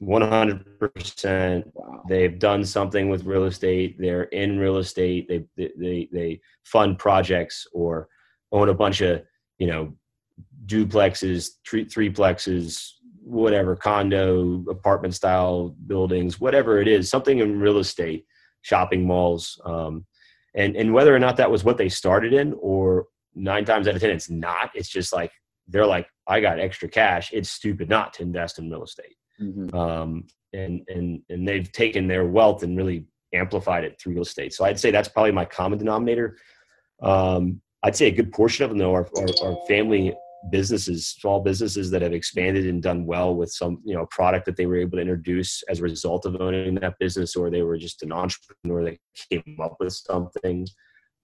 100% they've done something with real estate they're in real estate they they they fund projects or own a bunch of you know duplexes three threeplexes whatever condo apartment style buildings whatever it is something in real estate shopping malls um, and and whether or not that was what they started in or nine times out of ten it's not it's just like they're like i got extra cash it's stupid not to invest in real estate Mm-hmm. Um, and and and they've taken their wealth and really amplified it through real estate. So I'd say that's probably my common denominator. Um, I'd say a good portion of them though are, are, are, family businesses, small businesses that have expanded and done well with some you know product that they were able to introduce as a result of owning that business, or they were just an entrepreneur that came up with something.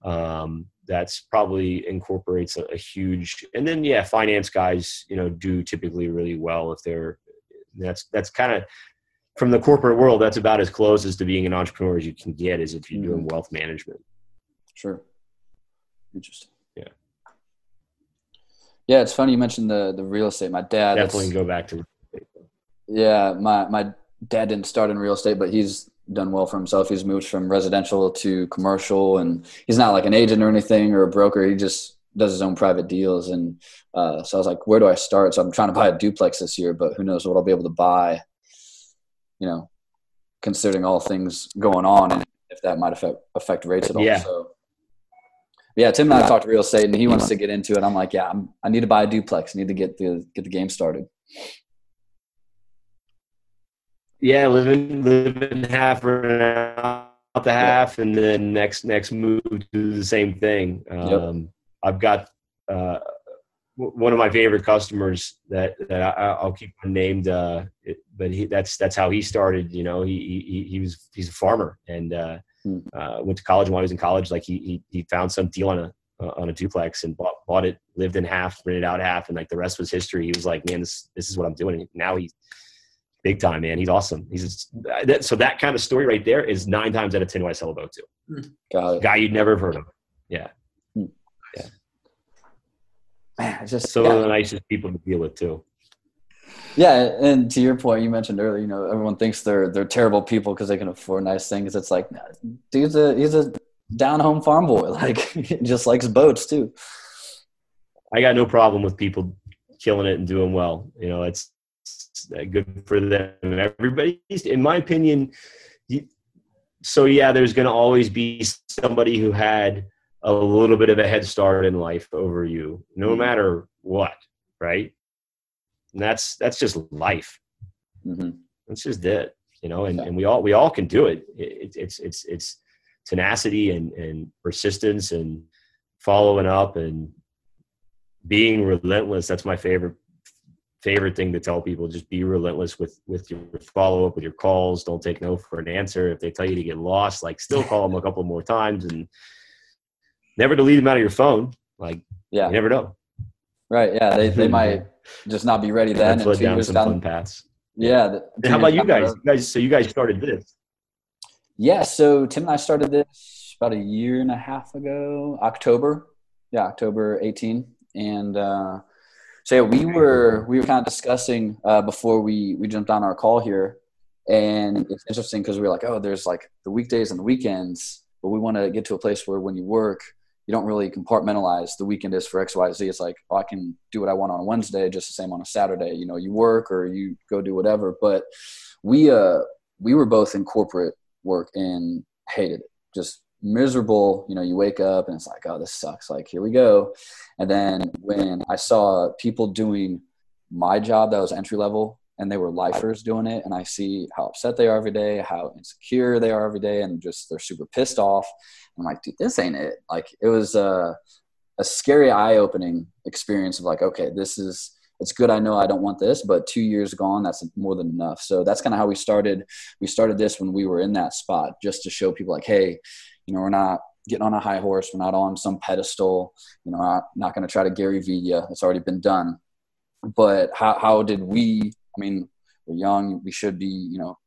Um, that's probably incorporates a, a huge and then yeah finance guys you know do typically really well if they're that's that's kind of from the corporate world. That's about as close as to being an entrepreneur as you can get, is if you're doing mm-hmm. wealth management. Sure. Interesting. Yeah. It's funny you mentioned the the real estate. My dad definitely go back to. Yeah, my my dad didn't start in real estate, but he's done well for himself. He's moved from residential to commercial, and he's not like an agent or anything or a broker. He just does his own private deals. And uh, so I was like, where do I start? So I'm trying to buy a duplex this year, but who knows what I'll be able to buy, you know, considering all things going on and if that might affect, affect rates at all. Yeah. So, yeah, Tim and I talked real estate and he wants to get into it. I'm like, yeah, I'm, I need to buy a duplex. I need to get the, get the game started. Yeah. Living, living half out the half and then next, next move do the same thing. Um, yep I've got uh, one of my favorite customers that, that I, will keep named, uh, but he, that's that's how he started. You know, he he, he was he's a farmer and uh, hmm. uh, went to college. While he was in college, like he he, he found some deal on a uh, on a duplex and bought bought it, lived in half, rented out half, and like the rest was history. He was like, man, this this is what I'm doing. And now he's big time, man. He's awesome. He's just, that, so that kind of story right there is nine times out of ten who I sell a boat to. Hmm. Got it. Guy you'd never have heard of. Yeah. Yeah. Man, it's just some yeah. of the nicest people to deal with too. Yeah, and to your point, you mentioned earlier, you know, everyone thinks they're they're terrible people because they can afford nice things. It's like, dude's a he's a down home farm boy, like just likes boats too. I got no problem with people killing it and doing well. You know, it's, it's good for them. Everybody, in my opinion, so yeah, there's going to always be somebody who had a little bit of a head start in life over you, no mm-hmm. matter what, right? And that's that's just life. Mm-hmm. That's just it, you know. And, yeah. and we all we all can do it. it. It's it's it's tenacity and, and persistence and following up and being relentless. That's my favorite favorite thing to tell people just be relentless with with your follow up with your calls don't take no for an answer if they tell you to get lost like still call them a couple more times and never delete them out of your phone like yeah you never know right yeah they, they might just not be ready then and down some down, fun paths yeah how about you guys? you guys so you guys started this. Yeah so tim and i started this about a year and a half ago october. Yeah october 18 and uh so yeah, we were we were kind of discussing uh, before we we jumped on our call here, and it's interesting because we were like, oh, there's like the weekdays and the weekends, but we want to get to a place where when you work, you don't really compartmentalize the weekend is for X, Y, Z. It's like, oh, I can do what I want on a Wednesday, just the same on a Saturday. You know, you work or you go do whatever. But we uh we were both in corporate work and hated it. Just miserable you know you wake up and it's like oh this sucks like here we go and then when i saw people doing my job that was entry level and they were lifers doing it and i see how upset they are every day how insecure they are every day and just they're super pissed off i'm like dude this ain't it like it was a, a scary eye-opening experience of like okay this is it's good i know i don't want this but two years gone that's more than enough so that's kind of how we started we started this when we were in that spot just to show people like hey you know, we're not getting on a high horse. We're not on some pedestal. You know, not, not going to try to Gary Vee you. It's already been done. But how, how did we, I mean, we're young. We should be, you know,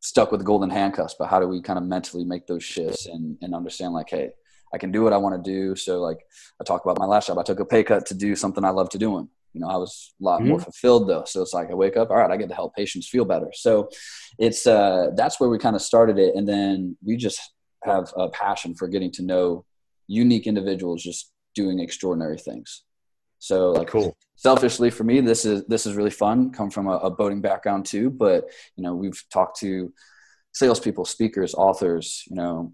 stuck with golden handcuffs, but how do we kind of mentally make those shifts and, and understand like, hey, I can do what I want to do. So like I talk about my last job, I took a pay cut to do something I love to doing. You know, I was a lot mm-hmm. more fulfilled though. So it's like I wake up, all right, I get to help patients feel better. So it's uh that's where we kind of started it. And then we just have a passion for getting to know unique individuals just doing extraordinary things. So like cool. Selfishly for me, this is this is really fun. Come from a, a boating background too, but you know we've talked to salespeople, speakers, authors. You know,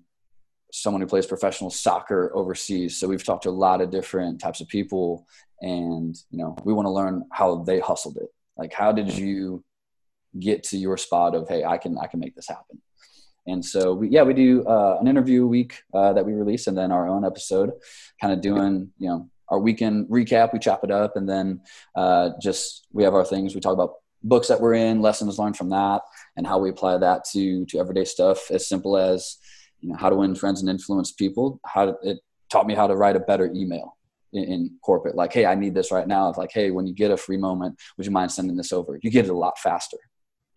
someone who plays professional soccer overseas. So we've talked to a lot of different types of people, and you know we want to learn how they hustled it. Like how did you get to your spot of hey, I can I can make this happen. And so, we, yeah, we do uh, an interview week uh, that we release, and then our own episode, kind of doing, you know, our weekend recap. We chop it up, and then uh, just we have our things. We talk about books that we're in, lessons learned from that, and how we apply that to to everyday stuff. As simple as, you know, how to win friends and influence people. How to, it taught me how to write a better email in, in, corporate. Like, hey, I need this right now. It's like, hey, when you get a free moment, would you mind sending this over? You get it a lot faster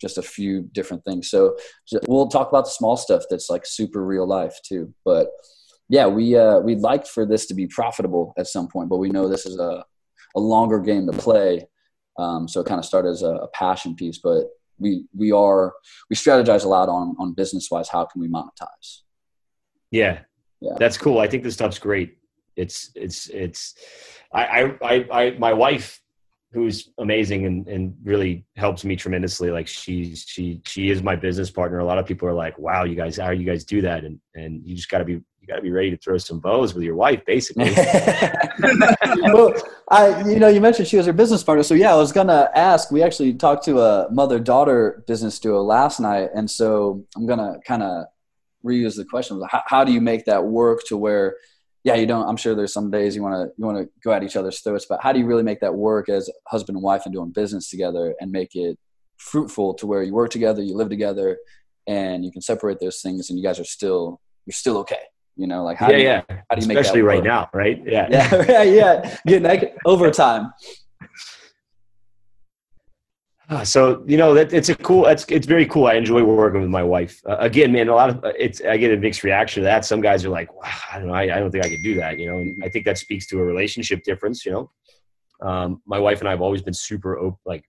just a few different things. So we'll talk about the small stuff that's like super real life too. But yeah, we uh, we'd like for this to be profitable at some point, but we know this is a a longer game to play. Um, so it kind of started as a, a passion piece, but we we are we strategize a lot on on business wise. How can we monetize? Yeah, yeah, that's cool. I think this stuff's great. It's it's it's. I I I, my wife who's amazing and, and really helps me tremendously. Like she's she she is my business partner. A lot of people are like, "Wow, you guys, how you guys do that?" And and you just got to be you got to be ready to throw some bows with your wife, basically. well, I you know you mentioned she was her business partner, so yeah, I was gonna ask. We actually talked to a mother daughter business duo last night, and so I'm gonna kind of reuse the question: how, how do you make that work to where yeah, you don't. I'm sure there's some days you want to you want to go at each other's throats, but how do you really make that work as husband and wife and doing business together and make it fruitful to where you work together, you live together, and you can separate those things, and you guys are still you're still okay. You know, like how yeah, do you, yeah. How do you Especially make especially right now, right? Yeah, yeah, yeah. Getting overtime. Ah, so you know that it's a cool. It's it's very cool. I enjoy working with my wife. Uh, again, man, a lot of uh, it's. I get a mixed reaction to that. Some guys are like, wow, I don't know. I, I don't think I could do that. You know, and I think that speaks to a relationship difference. You know, um, my wife and I have always been super open. Like,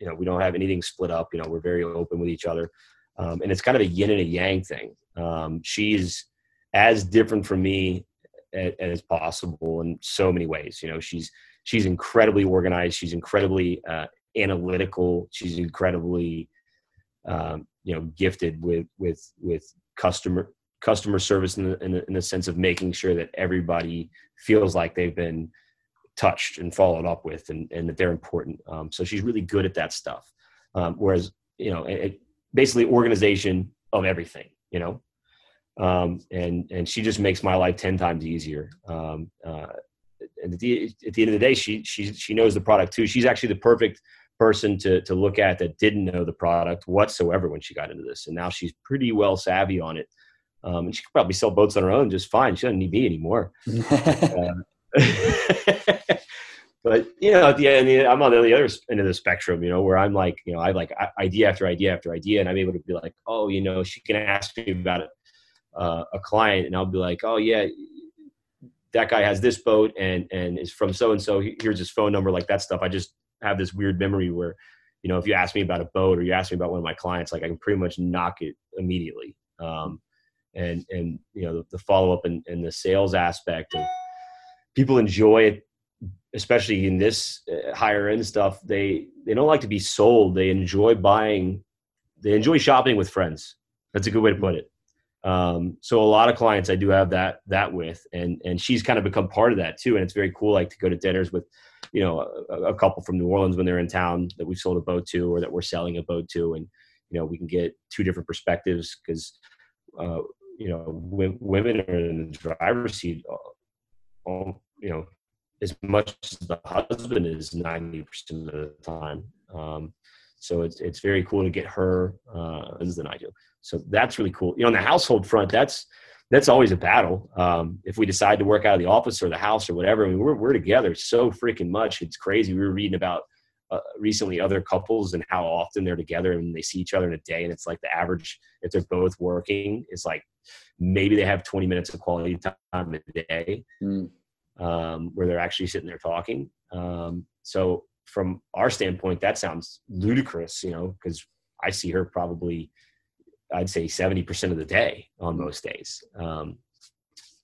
you know, we don't have anything split up. You know, we're very open with each other, um, and it's kind of a yin and a yang thing. Um, she's as different from me as, possible in so many ways. You know, she's she's incredibly organized. She's incredibly uh, analytical. She's incredibly, um, you know, gifted with with with customer customer service in the, in the, in the sense of making sure that everybody feels like they've been touched and followed up with, and, and that they're important. Um, so she's really good at that stuff. Um, whereas, you know, it, basically organization of everything. You know, um, and and she just makes my life ten times easier. Um, uh, and at the, at the end of the day, she she she knows the product too. She's actually the perfect person to to look at that didn't know the product whatsoever when she got into this, and now she's pretty well savvy on it. Um, and she could probably sell boats on her own just fine. She doesn't need me anymore. uh, but you know, at the end, I'm on the other end of the spectrum. You know, where I'm like, you know, I have like idea after idea after idea, and I'm able to be like, oh, you know, she can ask me about it, uh, a client, and I'll be like, oh yeah, that guy has this boat and and is from so and so. Here's his phone number, like that stuff. I just have this weird memory where, you know, if you ask me about a boat or you ask me about one of my clients, like I can pretty much knock it immediately. Um, and and you know the, the follow up and, and the sales aspect of people enjoy it especially in this uh, higher end stuff they they don't like to be sold they enjoy buying they enjoy shopping with friends that's a good way to put it um, so a lot of clients i do have that that with and and she's kind of become part of that too and it's very cool like to go to dinners with you know a, a couple from new orleans when they're in town that we've sold a boat to or that we're selling a boat to and you know we can get two different perspectives because uh, you know women are in the driver's seat all, you know as much as the husband is 90% of the time. Um, so it's it's very cool to get her uh, than I do. So that's really cool. You know, on the household front, that's that's always a battle. Um, if we decide to work out of the office or the house or whatever, I mean, we're we're together so freaking much. It's crazy. We were reading about uh, recently other couples and how often they're together and they see each other in a day, and it's like the average if they're both working is like maybe they have 20 minutes of quality time a day mm. um, where they're actually sitting there talking. Um, so from our standpoint, that sounds ludicrous, you know, because I see her probably, I'd say 70% of the day on mm. most days. Um,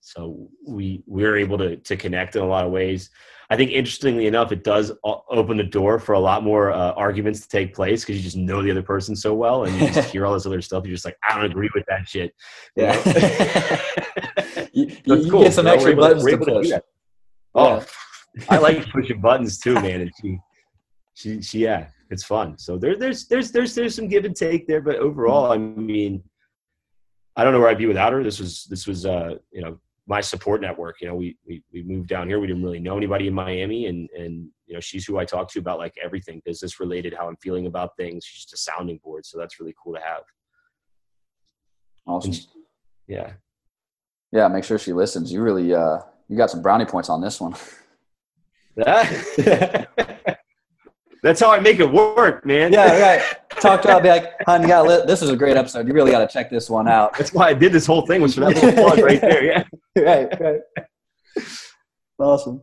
so we we're able to to connect in a lot of ways. I think interestingly enough, it does open the door for a lot more uh, arguments to take place because you just know the other person so well, and you just hear all this other stuff. You're just like, I don't agree with that shit. Yeah, you, you, you cool. get some you know, extra buttons to, to push. Oh, yeah. I like pushing buttons too, man. And she, she, she, yeah, it's fun. So there, there's, there's, there's, there's some give and take there, but overall, I mean, I don't know where I'd be without her. This was, this was, uh, you know, my support network. You know, we, we we moved down here. We didn't really know anybody in Miami, and and you know, she's who I talk to about like everything business related, how I'm feeling about things. She's just a sounding board, so that's really cool to have. Awesome. She, yeah. Yeah. Make sure she listens. You really uh you got some brownie points on this one. That's how I make it work, man. Yeah, right. Talk to her, I'll be like, hon, you got this is a great episode. You really got to check this one out. That's why I did this whole thing was for that little plug right there. Yeah. right, right. Awesome.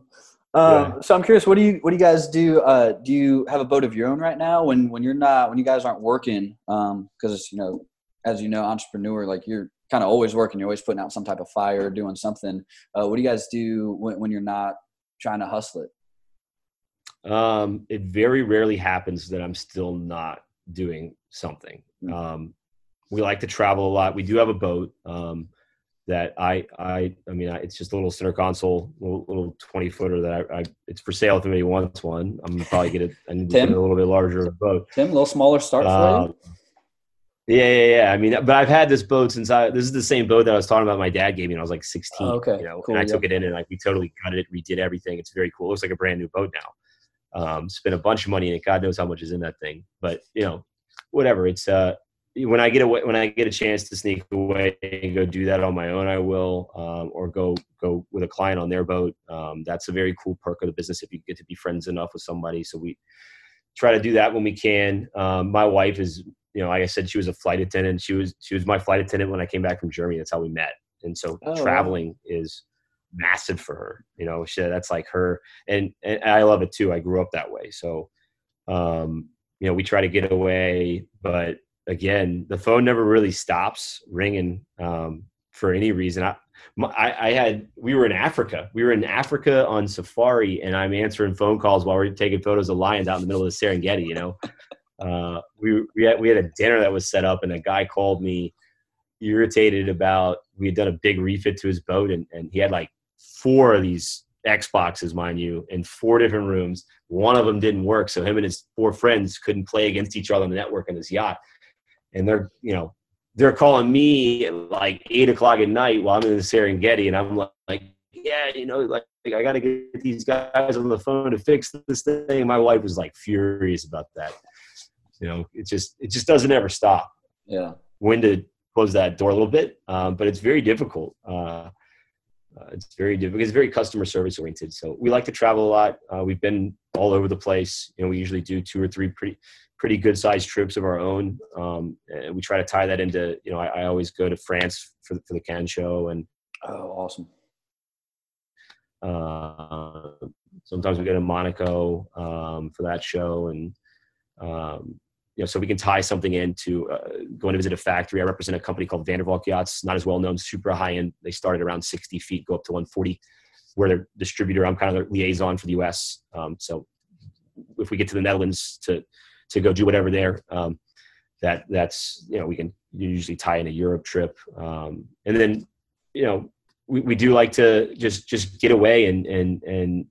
Um, yeah. So I'm curious, what do you what do you guys do? Uh, do you have a boat of your own right now? When when you're not when you guys aren't working, because um, you know, as you know, entrepreneur, like you're kind of always working. You're always putting out some type of fire, doing something. Uh, what do you guys do when, when you're not trying to hustle it? Um, it very rarely happens that I'm still not doing something. Mm. Um, we like to travel a lot. We do have a boat um, that I, I, I mean, I, it's just a little center console, little, little 20 footer that I, I, it's for sale if anybody wants one. I'm gonna probably get it. I need Tim? get a little bit larger boat. Tim, a little smaller start for you. Yeah, yeah, yeah. I mean, but I've had this boat since I. This is the same boat that I was talking about. My dad gave me when I was like 16. Oh, okay, you know, cool, and I took it in and like we totally gutted it, redid everything. It's very cool. It looks like a brand new boat now. Um, spent a bunch of money it. God knows how much is in that thing. But you know, whatever. It's uh, when I get away, when I get a chance to sneak away and go do that on my own, I will, um, or go go with a client on their boat. Um, that's a very cool perk of the business if you get to be friends enough with somebody. So we try to do that when we can. Um, my wife is, you know, like I said, she was a flight attendant. She was she was my flight attendant when I came back from Germany. That's how we met. And so oh, traveling wow. is massive for her. You know, she, that's like her, and and I love it too. I grew up that way, so um, you know, we try to get away, but again, the phone never really stops ringing um, for any reason. I, I, I had we were in Africa. We were in Africa on safari, and I'm answering phone calls while we're taking photos of lions out in the middle of the Serengeti. You know, uh, we we had we had a dinner that was set up, and a guy called me irritated about we had done a big refit to his boat, and and he had like four of these Xboxes, mind you, in four different rooms. One of them didn't work, so him and his four friends couldn't play against each other on the network on his yacht. And they're, you know, they're calling me at like eight o'clock at night while I'm in the Serengeti, and I'm like, yeah, you know, like, like I got to get these guys on the phone to fix this thing. My wife was like furious about that. You know, it just it just doesn't ever stop. Yeah. When to close that door a little bit, um, but it's very difficult. Uh, uh, it's very difficult. It's very customer service oriented. So we like to travel a lot. Uh, we've been all over the place. You know, we usually do two or three pretty pretty good sized trips of our own. Um, and we try to tie that into. You know, I, I always go to France for for the Cannes show, and oh, awesome. Uh, sometimes we go to Monaco um, for that show, and um, you know, so we can tie something into uh, going to visit a factory. I represent a company called Vandervalk Yachts, not as well known, super high end. They started around 60 feet, go up to 140. We're their distributor. I'm kind of their liaison for the U.S. Um, so if we get to the Netherlands to to go do whatever there, um, that that's you know we can usually tie in a Europe trip, um, and then you know we, we do like to just just get away and and and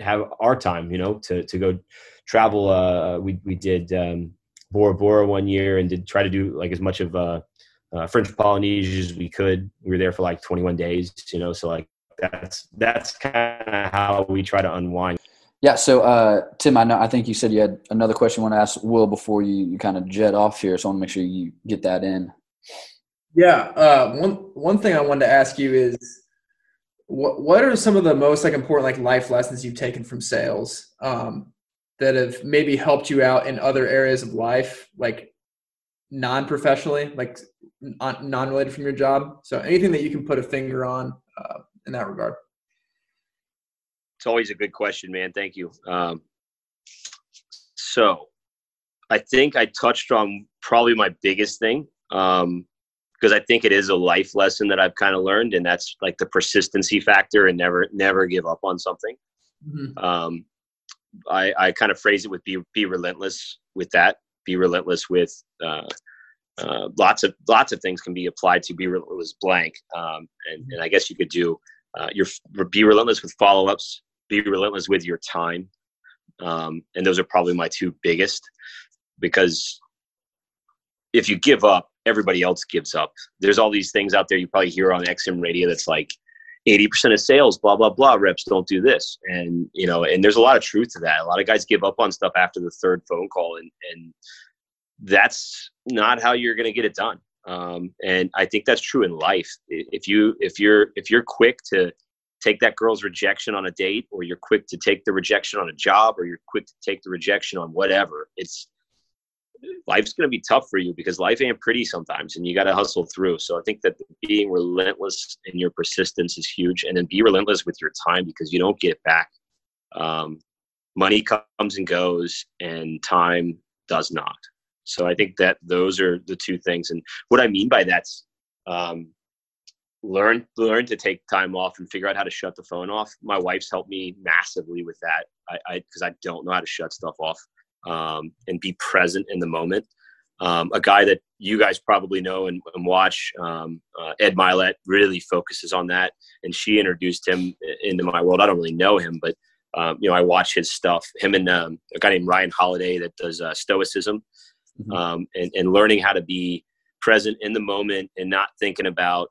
have our time, you know, to to go travel. Uh, we we did um, Bora Bora one year and did try to do like as much of uh, uh, French Polynesia as we could. We were there for like 21 days, you know. So like that's that's kind of how we try to unwind. Yeah. So uh, Tim, I know I think you said you had another question you want to ask Will before you you kind of jet off here. So I want to make sure you get that in. Yeah. Uh, one one thing I wanted to ask you is what what are some of the most like important like life lessons you've taken from sales um, that have maybe helped you out in other areas of life, like non-professionally, like non-related from your job? So anything that you can put a finger on uh, in that regard. It's always a good question, man. Thank you. Um, so, I think I touched on probably my biggest thing. Um, because I think it is a life lesson that I've kind of learned, and that's like the persistency factor and never never give up on something. Mm-hmm. Um, I, I kind of phrase it with be be relentless with that. Be relentless with uh, uh, lots of lots of things can be applied to be relentless blank, um, and and I guess you could do uh, your be relentless with follow ups. Be relentless with your time, um, and those are probably my two biggest because if you give up everybody else gives up. There's all these things out there you probably hear on XM radio that's like 80% of sales, blah, blah, blah, reps don't do this. And, you know, and there's a lot of truth to that. A lot of guys give up on stuff after the third phone call and, and that's not how you're going to get it done. Um, and I think that's true in life. If you, if you're, if you're quick to take that girl's rejection on a date or you're quick to take the rejection on a job or you're quick to take the rejection on whatever, it's, life's going to be tough for you because life ain't pretty sometimes and you got to hustle through. So I think that being relentless in your persistence is huge. And then be relentless with your time because you don't get back. Um, money comes and goes and time does not. So I think that those are the two things. And what I mean by that's um, learn learn to take time off and figure out how to shut the phone off. My wife's helped me massively with that. I because I, I, don't know how to shut stuff off um, and be present in the moment. Um, a guy that you guys probably know and, and watch, um, uh, Ed Mylett, really focuses on that, and she introduced him into my world. I don't really know him, but um, you know, I watch his stuff. Him and um, a guy named Ryan Holiday that does uh, Stoicism, mm-hmm. Um, and, and learning how to be present in the moment and not thinking about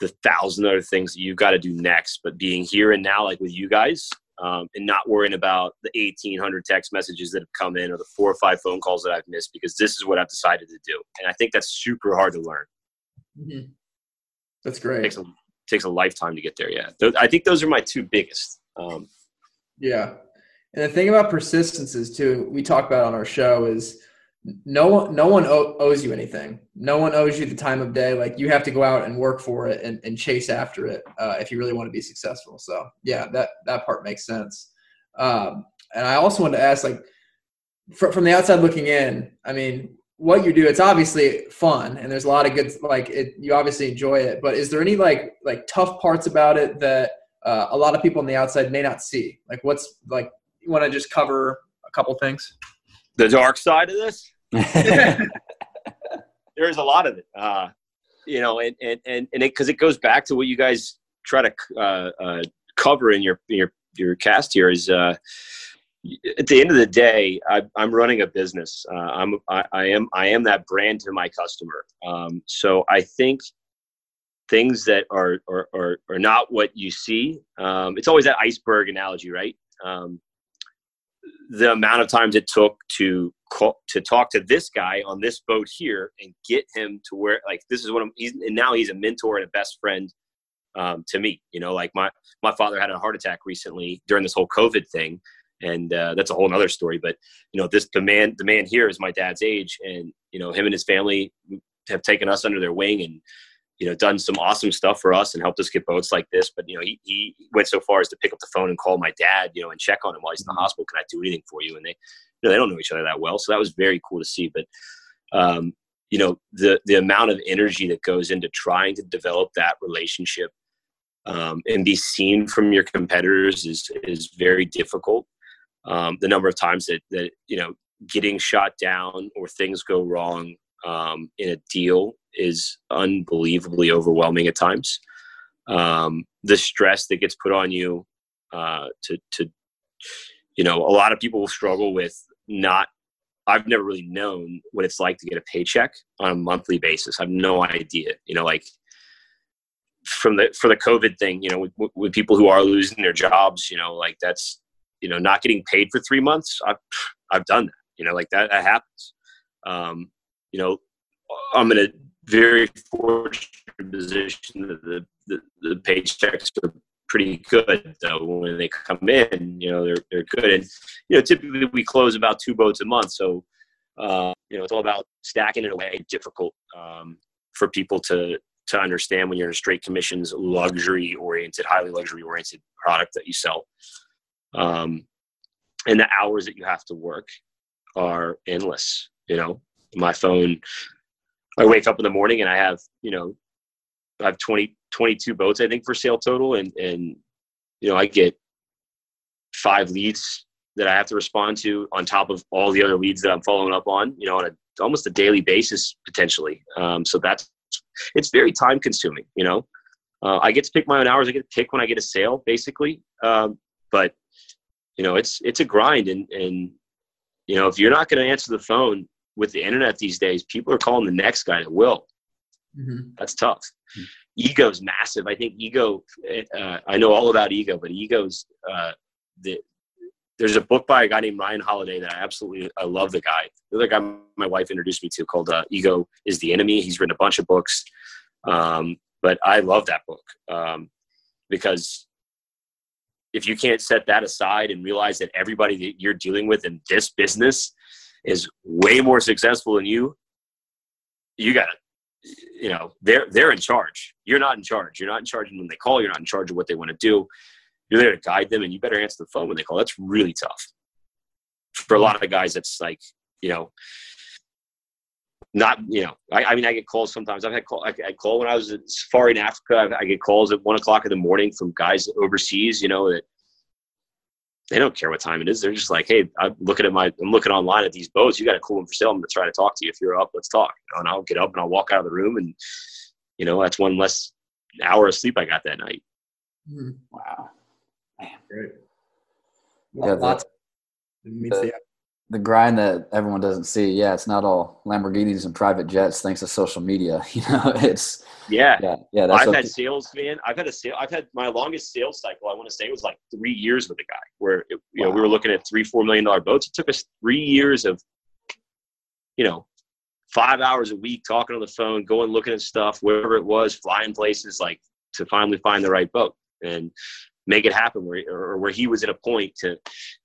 the thousand other things that you've got to do next, but being here and now, like with you guys, um, and not worrying about the 1800 text messages that have come in or the four or five phone calls that I've missed because this is what I've decided to do. And I think that's super hard to learn. Mm-hmm. That's great. It takes a, takes a lifetime to get there. Yeah. I think those are my two biggest. Um, yeah. And the thing about persistence is too, we talk about on our show is no one no one owes you anything. No one owes you the time of day. Like you have to go out and work for it and, and chase after it uh, if you really want to be successful. So yeah that that part makes sense. Um, and i also wanted to ask like fr- from the outside looking in i mean what you do it's obviously fun and there's a lot of good like it you obviously enjoy it but is there any like like tough parts about it that uh, a lot of people on the outside may not see? Like what's like you want to just cover a couple things the dark side of this. There's a lot of it, uh, you know, and and and and because it, it, goes back to what you guys try to uh, uh, cover in your your your cast here is uh, at the end of the day, I, am running a business. Uh, I'm I, I, am I am that brand to my customer. Um, so I think things that are are, are, are not what you see. Um, it's always that iceberg analogy, right? Um, the amount of times it took to call, to talk to this guy on this boat here and get him to where like this is what I'm. He's, and now he's a mentor and a best friend um, to me. You know, like my my father had a heart attack recently during this whole COVID thing, and uh, that's a whole other story. But you know, this the man the man here is my dad's age, and you know, him and his family have taken us under their wing and you know done some awesome stuff for us and helped us get boats like this. But you know, he he went so far as to pick up the phone and call my dad, you know, and check on him while he's in the mm-hmm. hospital. Can I do anything for you? And they you know they don't know each other that well, so that was very cool to see. But um, you know the the amount of energy that goes into trying to develop that relationship um, and be seen from your competitors is is very difficult. Um, the number of times that that you know getting shot down or things go wrong um, in a deal is unbelievably overwhelming at times. Um, the stress that gets put on you uh, to to you know a lot of people will struggle with not I've never really known what it's like to get a paycheck on a monthly basis. I have no idea. You know, like from the for the COVID thing, you know, with, with people who are losing their jobs, you know, like that's you know not getting paid for three months. I've I've done that. You know, like that that happens. Um, you know, I'm in a very fortunate position that the, the, the paychecks are pretty good though. When they come in you know they're, they're good. And you know typically we close about two boats a month. So uh, you know it's all about stacking it away. Difficult um, for people to to understand when you're in a straight commissions luxury oriented highly luxury oriented product that you sell. Um, and the hours that you have to work are endless you know. My phone i wake up in the morning and i have you know i have 20 22 boats i think for sale total. And and you know i get five leads that i have to respond to on top of all the other leads that i'm following up on you know on a almost a daily basis potentially. Um, so that's it's very time consuming you know. Uh, i get to pick my own hours. I get to pick when i get a sale basically. Um, but you know it's it's a grind. And and you know if you're not going to answer the phone with the internet these days people are calling the next guy that will mm-hmm. that's tough mm-hmm. ego's massive i think ego uh, i know all about ego but ego's uh, the, there's a book by a guy named Ryan Holiday that I absolutely I love the guy. The other guy my wife introduced me to called uh, Ego is the Enemy. He's written a bunch of books, um, but I love that book um, because if you can't set that aside and realize that everybody that you're dealing with in this business is way more successful than you, you got to, you know, they're they're in charge. You're not in charge. You're not in charge when they call. You're not in charge of what they want to do you're there to guide them and you better answer the phone when they call. That's really tough. For a lot of guys, that's like, you know, not, you know, I, I mean, I get calls sometimes. I've had call, I, I call when I was far in Africa. I, I get calls at one o'clock in the morning from guys overseas, you know, that they don't care what time it is. They're just like, hey, I'm looking at my, I'm looking online at these boats. You got a cool one for sale. I'm going to try to talk to you. If you're up, let's talk. You know, and I'll get up and I'll walk out of the room, and you know, that's one less hour of sleep I got that night. Mm-hmm. Wow. Great. Yeah, that's the, the grind that everyone doesn't see. Yeah, it's not all Lamborghinis and private jets thanks to social media. You know, it's yeah, yeah, yeah. That's I've had sales, man. I've had a sale. I've had my longest sales cycle. I want to say was like three years with a guy, where it, you wow. know we were looking at three, four million dollar boats. It took us three years of, you know, five hours a week talking on the phone, going looking at stuff, wherever it was, flying places, like to finally find the right boat. And make it happen where or where he was at a point to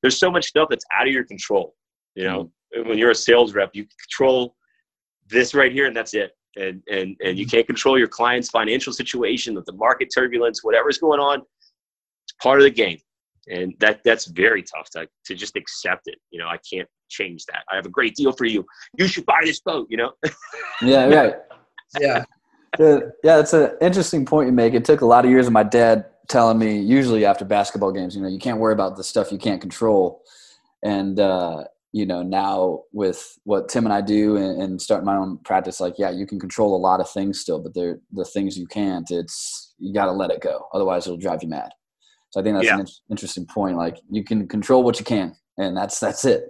there's so much stuff that's out of your control you know mm-hmm. when you're a sales rep you control this right here and that's it. And and and you mm-hmm. can't control your client's financial situation the market turbulence whatever's going on. It's part of the game. And that that's very tough to, to just accept it. You know i can't change that. I have a great deal for you. You should buy this boat you know? Yeah right. Yeah. Yeah that's an interesting point you make. It took a lot of years of my dad telling me usually after basketball games, you know, you can't worry about the stuff you can't control. And, uh, you know, now with what Tim and I do and, and starting my own practice, like, yeah, you can control a lot of things still, but they're the things you can't, it's, you got to let it go. Otherwise it'll drive you mad. So I think that's yeah. an interesting point. Like you can control what you can and that's that's it.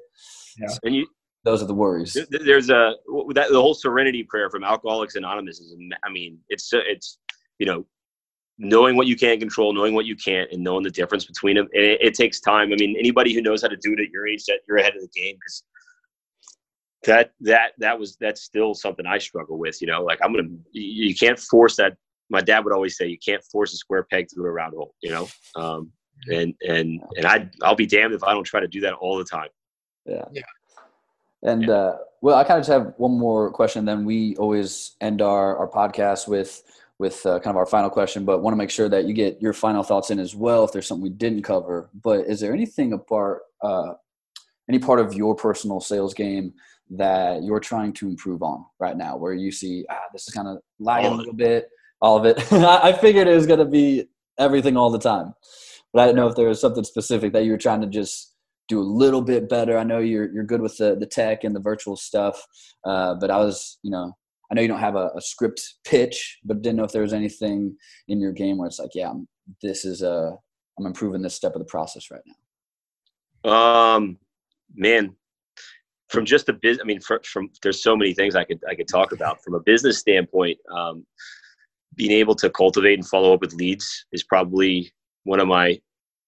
Yeah. And you, Those are the worries. th- th- there's a that the whole Serenity prayer from Alcoholics Anonymous is. I mean, it's it's you know knowing what you can control, knowing what you can't, and knowing the difference between them. And it, it takes time. I mean, anybody who knows how to do it at your age, that you're ahead of the game because that that that was that's still something I struggle with. You know, like I'm gonna you, you can't force that. My dad would always say you can't force a square peg through a round hole. You know, um, and and and I I'll be damned if I don't try to do that all the time. Yeah. Yeah. And uh, well, I kind of just have one more question. Then we always end our, our podcast with with uh, kind of our final question, but want to make sure that you get your final thoughts in as well. If there's something we didn't cover, but is there anything apart, uh, any part of your personal sales game that you're trying to improve on right now, where you see ah, this is kind of lagging a little bit, all of it? I figured it was going to be everything all the time, but I didn't know if there was something specific that you were trying to just do a little bit better. I know you're you're good with the the tech and the virtual stuff, uh, but I was you know I know you don't have a, a script pitch, but didn't know if there was anything in your game where it's like, yeah, I'm, this is uh I'm improving this step of the process right now. Um, man, from just a business, I mean, fr- from there's so many things I could I could talk about from a business standpoint. Um, being able to cultivate and follow up with leads is probably one of my,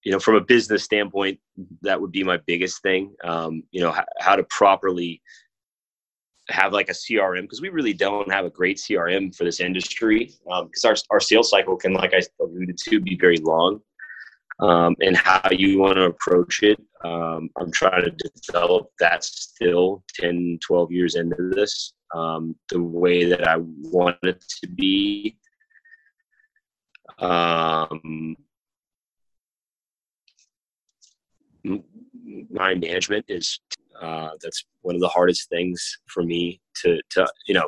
you know, from a business standpoint, that would be my biggest thing. Um, you know, how to properly have like a CRM because we really don't have a great CRM for this industry because our our sales cycle can, like I alluded to, be very long um, and how you want to approach it. Um, I'm trying to develop that still 10, 12 years into this, um, the way that I want it to be. Um, my management is uh, that's one of the hardest things for me to to you know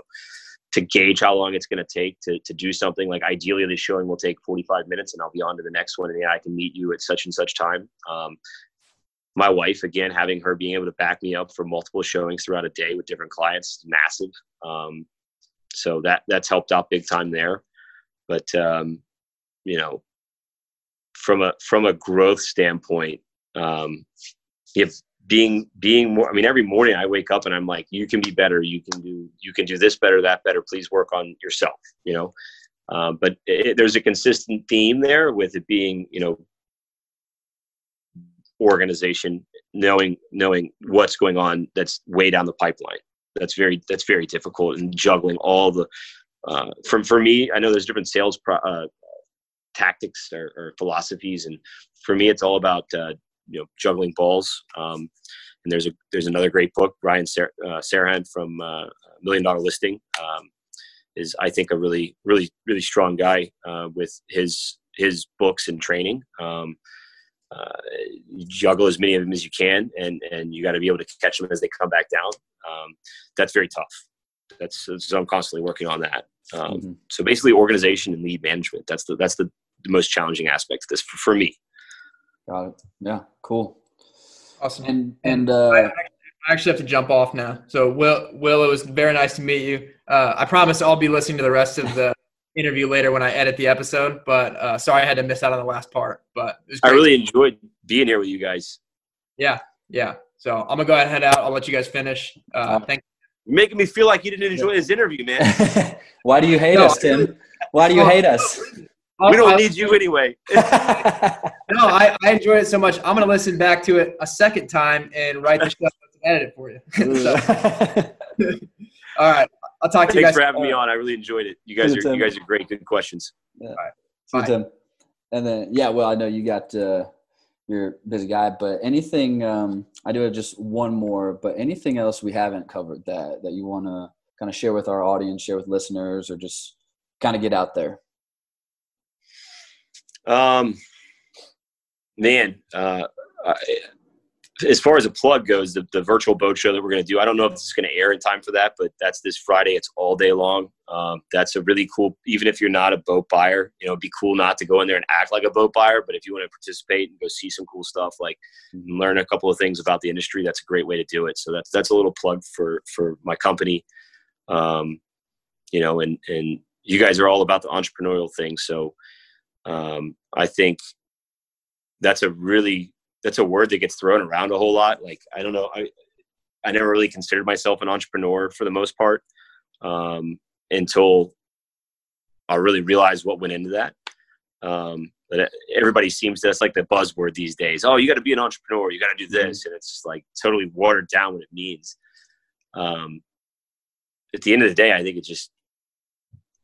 to gauge how long it's going to take to, to do something. Like ideally the showing will take 45 minutes and i'll be on to the next one and yeah, i can meet you at such and such time. Um, my wife again having her being able to back me up for multiple showings throughout a day with different clients is massive. Um, so that that's helped out big time there. But um, you know from a from a growth standpoint um, if being being more i mean every morning i wake up and i'm like you can be better. You can do you can do this better that better. Please work on yourself you know? Um, but it, there's a consistent theme there with it being you know organization knowing knowing what's going on that's way down the pipeline. That's very that's very difficult and juggling all the uh, from for me i know there's different sales pro, uh, tactics or, or philosophies and for me it's all about uh, you know juggling balls um, and there's a there's another great book Ryan Sar- uh, from uh, Million Dollar Listing um, is I think a really really really strong guy uh, with his his books and training. Um, uh, juggle as many of them as you can, and and you got to be able to catch them as they come back down. Um, that's very tough. That's so I'm constantly working on that. Um, Mhm. So basically, organization and lead management. That's the that's the, the most challenging aspect of this for, for me. Got it. Yeah, cool. Awesome. And and I, uh, I actually have to jump off now. So, Will, Will, it was very nice to meet you. Uh, I promise I'll be listening to the rest of the interview later when I edit the episode. But uh, sorry I had to miss out on the last part. But it was I great. really enjoyed being here with you guys. yeah, yeah. So I'm gonna go ahead and head out. I'll let you guys finish. Uh, thank. You're making me feel like you didn't enjoy this interview, man. why do you hate No, us, Tim? Why do you hate us? we don't I- need you anyway. No, I, I enjoyed it so much. I'm gonna listen back to it a second time and write the show notes and edit it for you. So, all right, I'll talk to you guys. Thanks guys. for having me on. I really enjoyed it. You guys are you guys are great. Good questions. See Bye. you, Tim. And then, yeah, well, I know you got uh, you're a busy guy, but anything? Um, I do have just one more, but anything else we haven't covered that that you want to kind of share with our audience, share with listeners, or just kind of get out there? Um, man, uh, I, as far as a plug goes, the, the virtual boat show that we're going to do, I don't know if this is going to air in time for that, but that's this Friday. It's all day long. Um, that's a really cool, even if you're not a boat buyer, you know, it'd be cool not to go in there and act like a boat buyer, but if you want to participate and go see some cool stuff, like learn a couple of things about the industry, that's a great way to do it. So that's, that's a little plug for, for my company. Um, you know, and, and you guys are all about the entrepreneurial thing. So, um, I think that's a really that's a word that gets thrown around a whole lot. Like I don't know, I I never really considered myself an entrepreneur for the most part um, until I really realized what went into that. Um, but everybody seems to that's like the buzzword these days. Oh, you got to be an entrepreneur. You got to do mm-hmm. this, and it's like totally watered down what it means. Um, at the end of the day, I think it just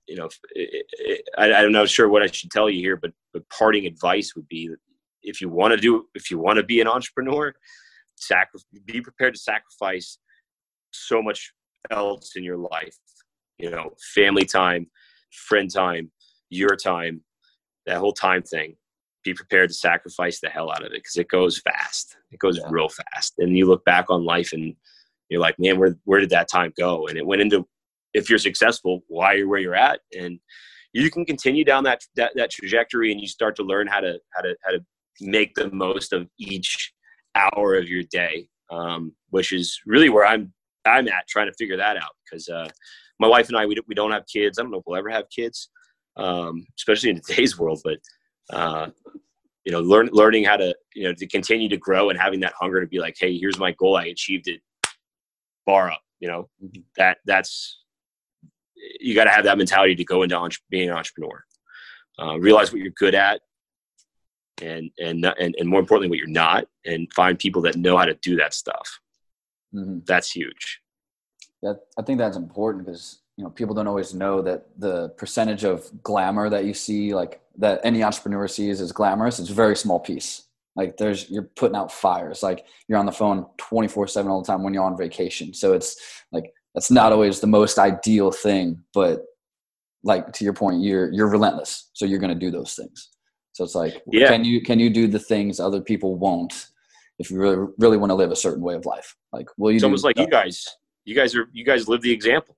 you know, it, it, I, I'm not sure what I should tell you here, but, but parting advice would be if you want to do, if you want to be an entrepreneur, sacri- be prepared to sacrifice so much else in your life, you know, family time, friend time, your time, that whole time thing. Be prepared to sacrifice the hell out of it because it goes fast. It goes yeah. real fast. And you look back on life and you're like, man, where where did that time go? And it went into if you're successful, why you're where you're at, and you can continue down that, that that trajectory, and you start to learn how to how to how to make the most of each hour of your day, um, which is really where I'm I'm at trying to figure that out because uh, my wife and I we, we don't have kids. I don't know if we'll ever have kids, um, especially in today's world. But uh, you know, learn learning how to you know to continue to grow and having that hunger to be like, hey, here's my goal. I achieved it. Bar up. You know, mm-hmm. that that's you got to have that mentality to go into entre- being an entrepreneur. Uh, realize what you're good at, and and and and more importantly, what you're not, and find people that know how to do that stuff. Mm-hmm. That's huge. That I think that's important because you know people don't always know that the percentage of glamour that you see, like that any entrepreneur sees is glamorous, it's a very small piece. Like there's you're putting out fires. Like you're on the phone 24 seven all the time when you're on vacation. So it's like that's not always the most ideal thing but like to your point you're you're relentless so you're going to do those things. So it's like yeah. can you can you do the things other people won't if you really really want to live a certain way of life? Like will you it's almost like you guys you guys are you guys live the example.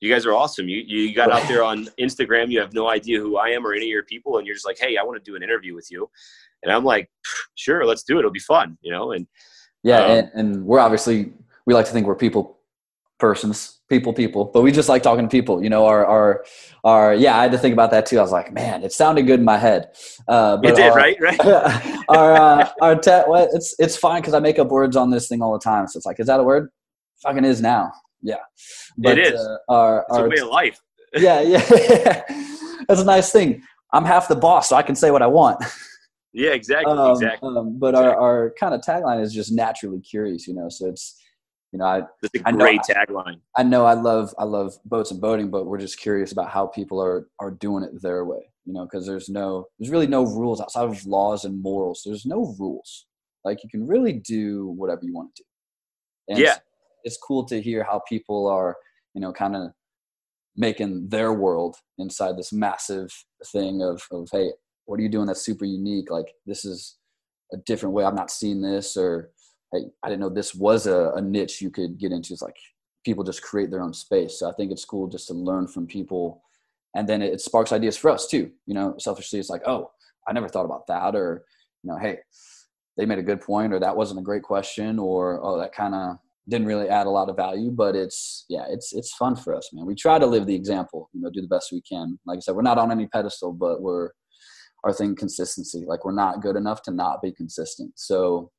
You guys are awesome. You you got out there on instagram you have no idea who i am or any of your people and you're just like hey i want to do an interview with you. And i'm like sure let's do it. It'll be fun you know and yeah um, and, and we're obviously we like to think we're people persons, people, people, but we just like talking to people, you know, our, our, our, yeah, I had to think about that too. I was like, man, it sounded good in my head. Uh, but it did, our, right? Right. our, uh, our, te- well, it's, it's fine. Cause I make up words on this thing all the time. So it's like, is that a word? Fucking is now. Yeah. But, it is. Uh, our, it's our, a way of life. yeah. Yeah. That's a nice thing. I'm half the boss, so I can say what I want. Yeah, exactly. Um, exactly. Um, but exactly. our, our kind of tagline is just naturally curious, you know, so it's, you know, I, that's a great I tagline. I, I know I love I love boats and boating, but we're just curious about how people are are doing it their way. You know, because there's no there's really no rules outside of laws and morals. There's no rules. Like you can really do whatever you want to do. And yeah, it's, it's cool to hear how people are you know kind of making their world inside this massive thing of of hey, what are you doing that's super unique? Like this is a different way. I've not seen this or hey, I didn't know this was a, a niche you could get into. It's like people just create their own space. So I think it's cool just to learn from people. And then it, it sparks ideas for us too. You know, selfishly, it's like, oh, I never thought about that. Or, you know, hey, they made a good point, or that wasn't a great question, or, oh, that kind of didn't really add a lot of value. But it's, yeah, it's, it's fun for us, man. We try to live the example, you know, do the best we can. Like I said, we're not on any pedestal, but we're, our thing consistency. Like we're not good enough to not be consistent. So,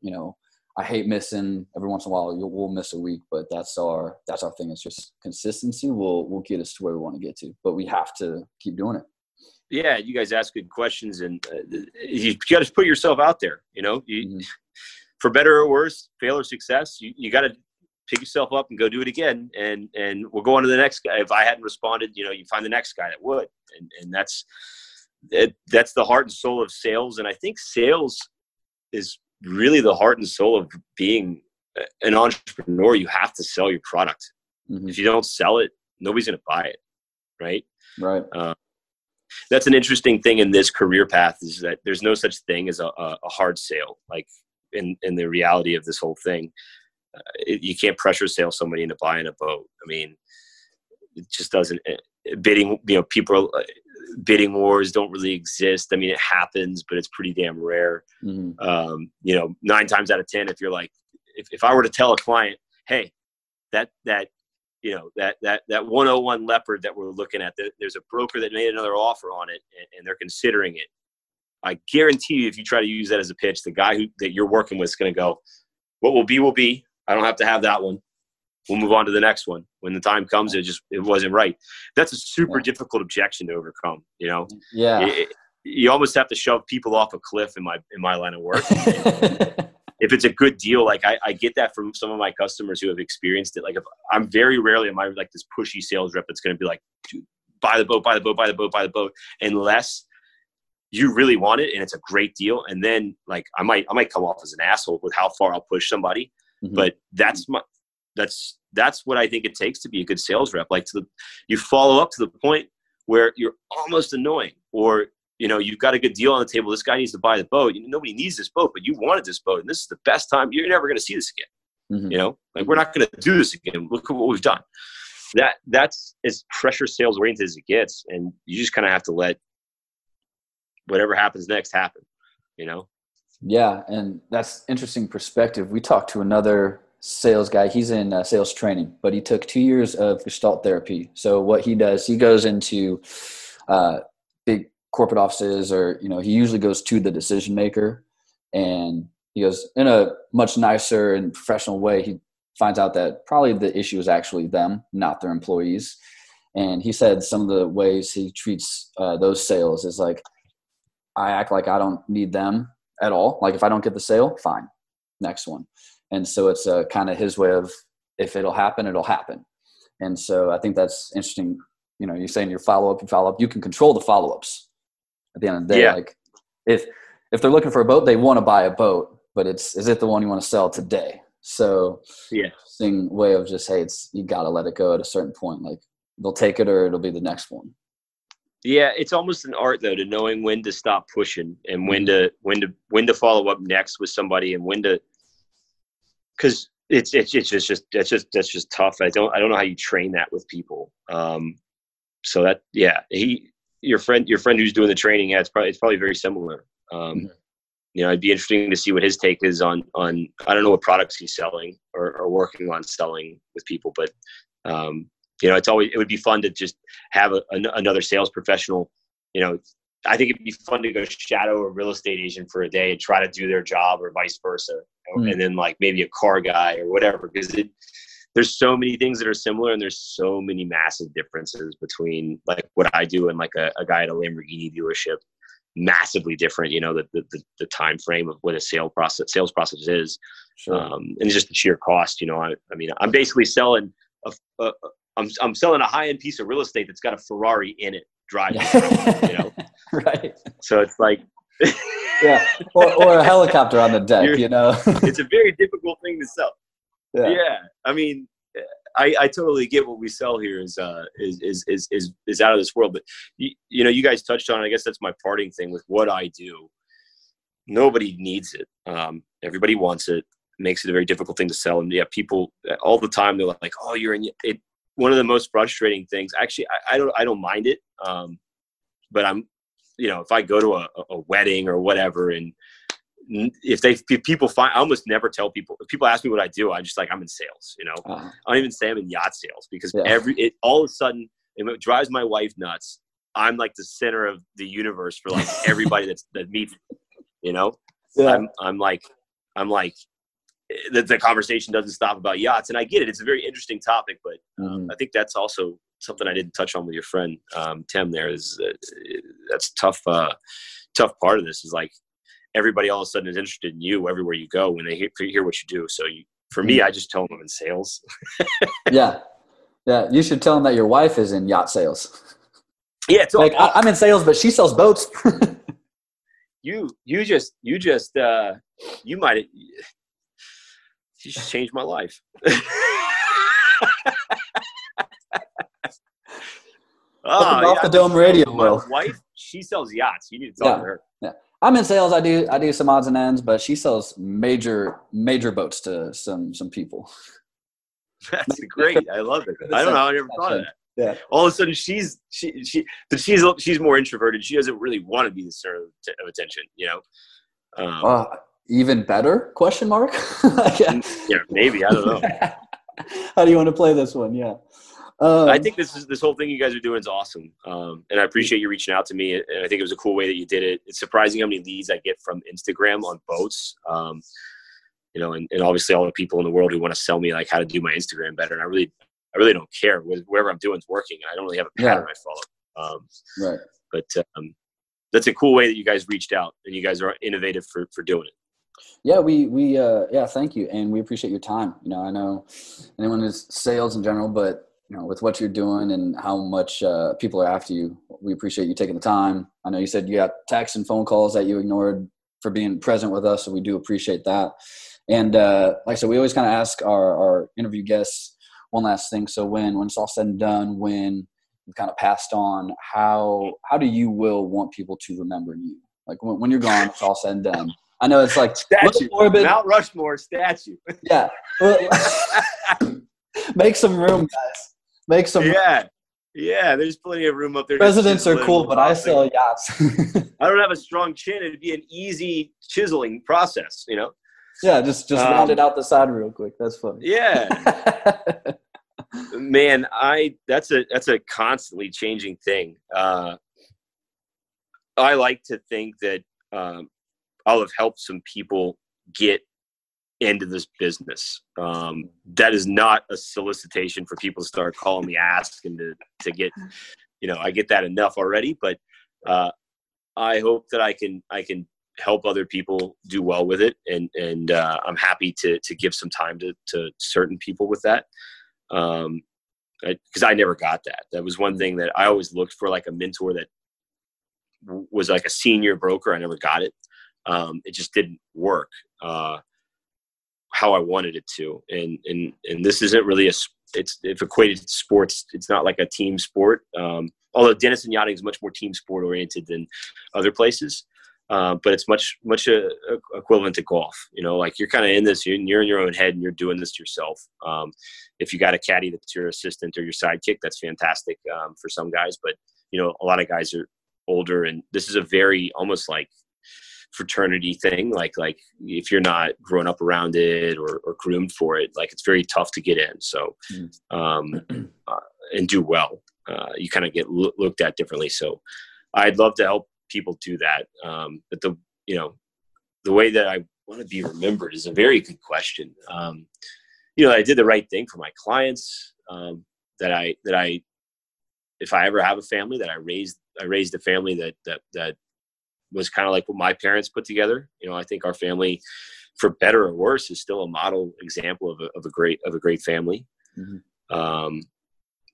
you know, I hate missing every once in a while. We'll miss a week, but that's our that's our thing. It's just consistency will will get us to where we want to get to, but we have to keep doing it. Yeah, you guys ask good questions, and uh, you got to put yourself out there. You know, you, mm-hmm. for better or worse, fail or success, you, you got to pick yourself up and go do it again. And and we'll go on to the next guy. If I hadn't responded, you know, you find the next guy that would, and and that's it, that's the heart and soul of sales. And I think sales is really the heart and soul of being an entrepreneur. You have to sell your product. Mm-hmm. If you don't sell it, nobody's going to buy it, right? Right. Uh, that's an interesting thing in this career path is that there's no such thing as a, a hard sale. Like in in the reality of this whole thing, uh, it, you can't pressure sale somebody into buying a boat. I mean, it just doesn't. Bidding, you know, people are, bidding wars don't really exist. I mean, it happens, but it's pretty damn rare. Mm-hmm. Um, you know, nine times out of ten, if you're like, if, if I were to tell a client, hey, that that you know that that that 101 leopard that we're looking at, there's a broker that made another offer on it, and, and they're considering it. I guarantee you, if you try to use that as a pitch, the guy who that you're working with is going to go, "What will be will be. I don't have to have that one. We'll move on to the next one. When the time comes, it just it wasn't right. That's a super yeah. difficult objection to overcome. You know, yeah. It, you almost have to shove people off a cliff in my in my line of work. if it's a good deal, like I, I, get that from some of my customers who have experienced it. Like if I'm very rarely am I like this pushy sales rep that's going to be like, buy the boat, buy the boat, buy the boat, buy the boat, unless you really want it and it's a great deal. And then like I might I might come off as an asshole with how far I'll push somebody, mm-hmm. but that's my that's that's what I think it takes to be a good sales rep. Like to the, you follow up to the point where you're almost annoying or you know, you've got a good deal on the table. This guy needs to buy the boat. Nobody needs this boat, but you wanted this boat, and this is the best time. You're never going to see this again. Mm-hmm. You know, like we're not going to do this again. Look at what we've done. That that's as pressure sales oriented as it gets, and you just kind of have to let whatever happens next happen. You know. Yeah, and that's interesting perspective. We talked to another sales guy. He's in uh, sales training, but he took two years of Gestalt therapy. So what he does, he goes into uh, big corporate offices or you know he usually goes to the decision maker and he goes in a much nicer and professional way he finds out that probably the issue is actually them not their employees and he said some of the ways he treats uh, those sales is like i act like i don't need them at all like if i don't get the sale fine next one and so it's uh, kind of his way of if it'll happen it'll happen and so i think that's interesting you know you're saying your follow-up and follow-up you can control the follow-ups at the end of the day. Yeah. Like if if they're looking for a boat, they want to buy a boat, but it's is it the one you want to sell today? So yeah, thing way of just hey, it's you got to let it go at a certain point. Like they'll take it or it'll be the next one. Yeah, it's almost an art though to knowing when to stop pushing and when mm-hmm. to when to when to follow up next with somebody and when to because it's it's it's just just that's just that's just tough. I don't I don't know how you train that with people. Um, so that yeah, he your friend your friend who's doing the training yeah it's probably it's probably very similar um, mm-hmm. you know it'd be interesting to see what his take is on on i don't know what products he's selling or, or working on selling with people but um, you know it's always it would be fun to just have a, an, another sales professional you know i think it'd be fun to go shadow a real estate agent for a day and try to do their job or vice versa mm-hmm. and then like maybe a car guy or whatever because it there's so many things that are similar and there's so many massive differences between like what I do and like a, a guy at a Lamborghini dealership massively different you know the, the, the time frame of what a sales process sales process is sure. um, and just the sheer cost you know I, I mean i'm basically selling a, a, a I'm, I'm selling a high-end piece of real estate that's got a ferrari in it driving you know right so it's like yeah or, or a helicopter on the deck You're, you know it's a very difficult thing to sell yeah. yeah. I mean, I, I totally get what we sell here is, uh, is, is, is, is, is out of this world, but you, you know, you guys touched on. I guess that's my parting thing with what I do. Nobody needs it. Um, everybody wants it. it. Makes it a very difficult thing to sell. And yeah, people all the time, they're like, oh, you're in it. One of the most frustrating things, actually, I, I don't, I don't mind it. Um, but I'm, you know, if I go to a, a wedding or whatever and if they if people find I almost never tell people if people ask me what I do I'm just like I'm in sales you know uh-huh. I don't even say I'm in yacht sales because yeah. every it all of a sudden it drives my wife nuts I'm like the center of the universe for like everybody that's that meets you know yeah. I'm I'm like I'm like the, the conversation doesn't stop about yachts and I get it it's a very interesting topic but um, mm. I think that's also something I didn't touch on with your friend um, Tim there is uh, that's tough uh, tough part of this is like everybody all of a sudden is interested in you everywhere you go when they hear, hear what you do. So you, for me, mm-hmm. I just tell them I'm in sales. yeah. Yeah. You should tell them that your wife is in yacht sales. Yeah. It's like I, am in sales, but she sells boats. you, you just, you just, uh, you might, you just changed my life. oh, off the dome radio. My wife, she sells yachts. You need to talk yeah. to her. Yeah. I'm in sales. I do I do some odds and ends, but she sells major major boats to some some people. That's great. I love it. I don't know. I never thought of that. Yeah. All of a sudden, she's she she but she's she's more introverted. She doesn't really want to be the center of attention. You know. Um, uh, even better? Question mark. yeah. yeah, maybe I don't know. How do you want to play this one? Yeah. Um, I think this is this whole thing you guys are doing is awesome, um, and I appreciate you reaching out to me. And I think it was a cool way that you did it. It's surprising how many leads I get from Instagram on boats. Um, you know, and, and obviously all the people in the world who want to sell me like how to do my Instagram better. And I really, I really don't care. Whatever I'm doing is working. And I don't really have a pattern yeah. I follow. Um, right. But um, that's a cool way that you guys reached out and you guys are innovative for for doing it. Yeah, we we uh, yeah, thank you, and we appreciate your time. You know, I know anyone is sales in general, but you know, with what you're doing and how much uh, people are after you, we appreciate you taking the time. I know you said you got texts and phone calls that you ignored for being present with us, so we do appreciate that. And uh, like I said, we always kind of ask our, our interview guests one last thing. So when when it's all said and done, when you've kind of passed on, how how do you will want people to remember you? Like when, when you're gone, it's all said and done. I know it's like statue, Mount Rushmore statue. Yeah, make some room, guys. Make some. Yeah, yeah. There's plenty of room up there. Presidents are cool, but I sell yachts. I don't have a strong chin. It'd be an easy chiseling process, you know. Yeah, just just um, round it out the side real quick. That's funny. Yeah. Man, I that's a that's a constantly changing thing. Uh, I like to think that um, I'll have helped some people get into this business. Um, that is not a solicitation for people to start calling me asking to, to get, you know, I get that enough already, but, uh, I hope that I can, I can help other people do well with it. And, and, uh, I'm happy to, to give some time to, to certain people with that. Um, because I, I never got that. That was one thing that I always looked for, like a mentor that was like a senior broker. I never got it um, it just didn't work uh, how I wanted it to. And and and this isn't really a it's if equated to sports, it's not like a team sport. Um, although Denison yachting is much more team sport oriented than other places. Uh, but it's much much a, uh, a equivalent to golf. You know, like you're kind of in this, you're, you're, in your own head, and you're doing this yourself. Um, if you got a caddy that's your assistant or your sidekick, that's fantastic um, for some guys. But you know, a lot of guys are older, and this is a very almost like fraternity thing like like if you're not grown up around it or, or groomed for it like it's very tough to get in. So mm. um, uh, and do well. Uh, you kind of get lo- looked at differently. So i'd love to help people do that. Um, but the you know the way that i want to be remembered is a very good question. Um, you know i did the right thing for my clients um, that i that i if i ever have a family that i raised i raised a family that that that was kind of like what my parents put together. You know, I think our family, for better or worse, is still a model example of a, of a great of a great family. Mm-hmm. Um,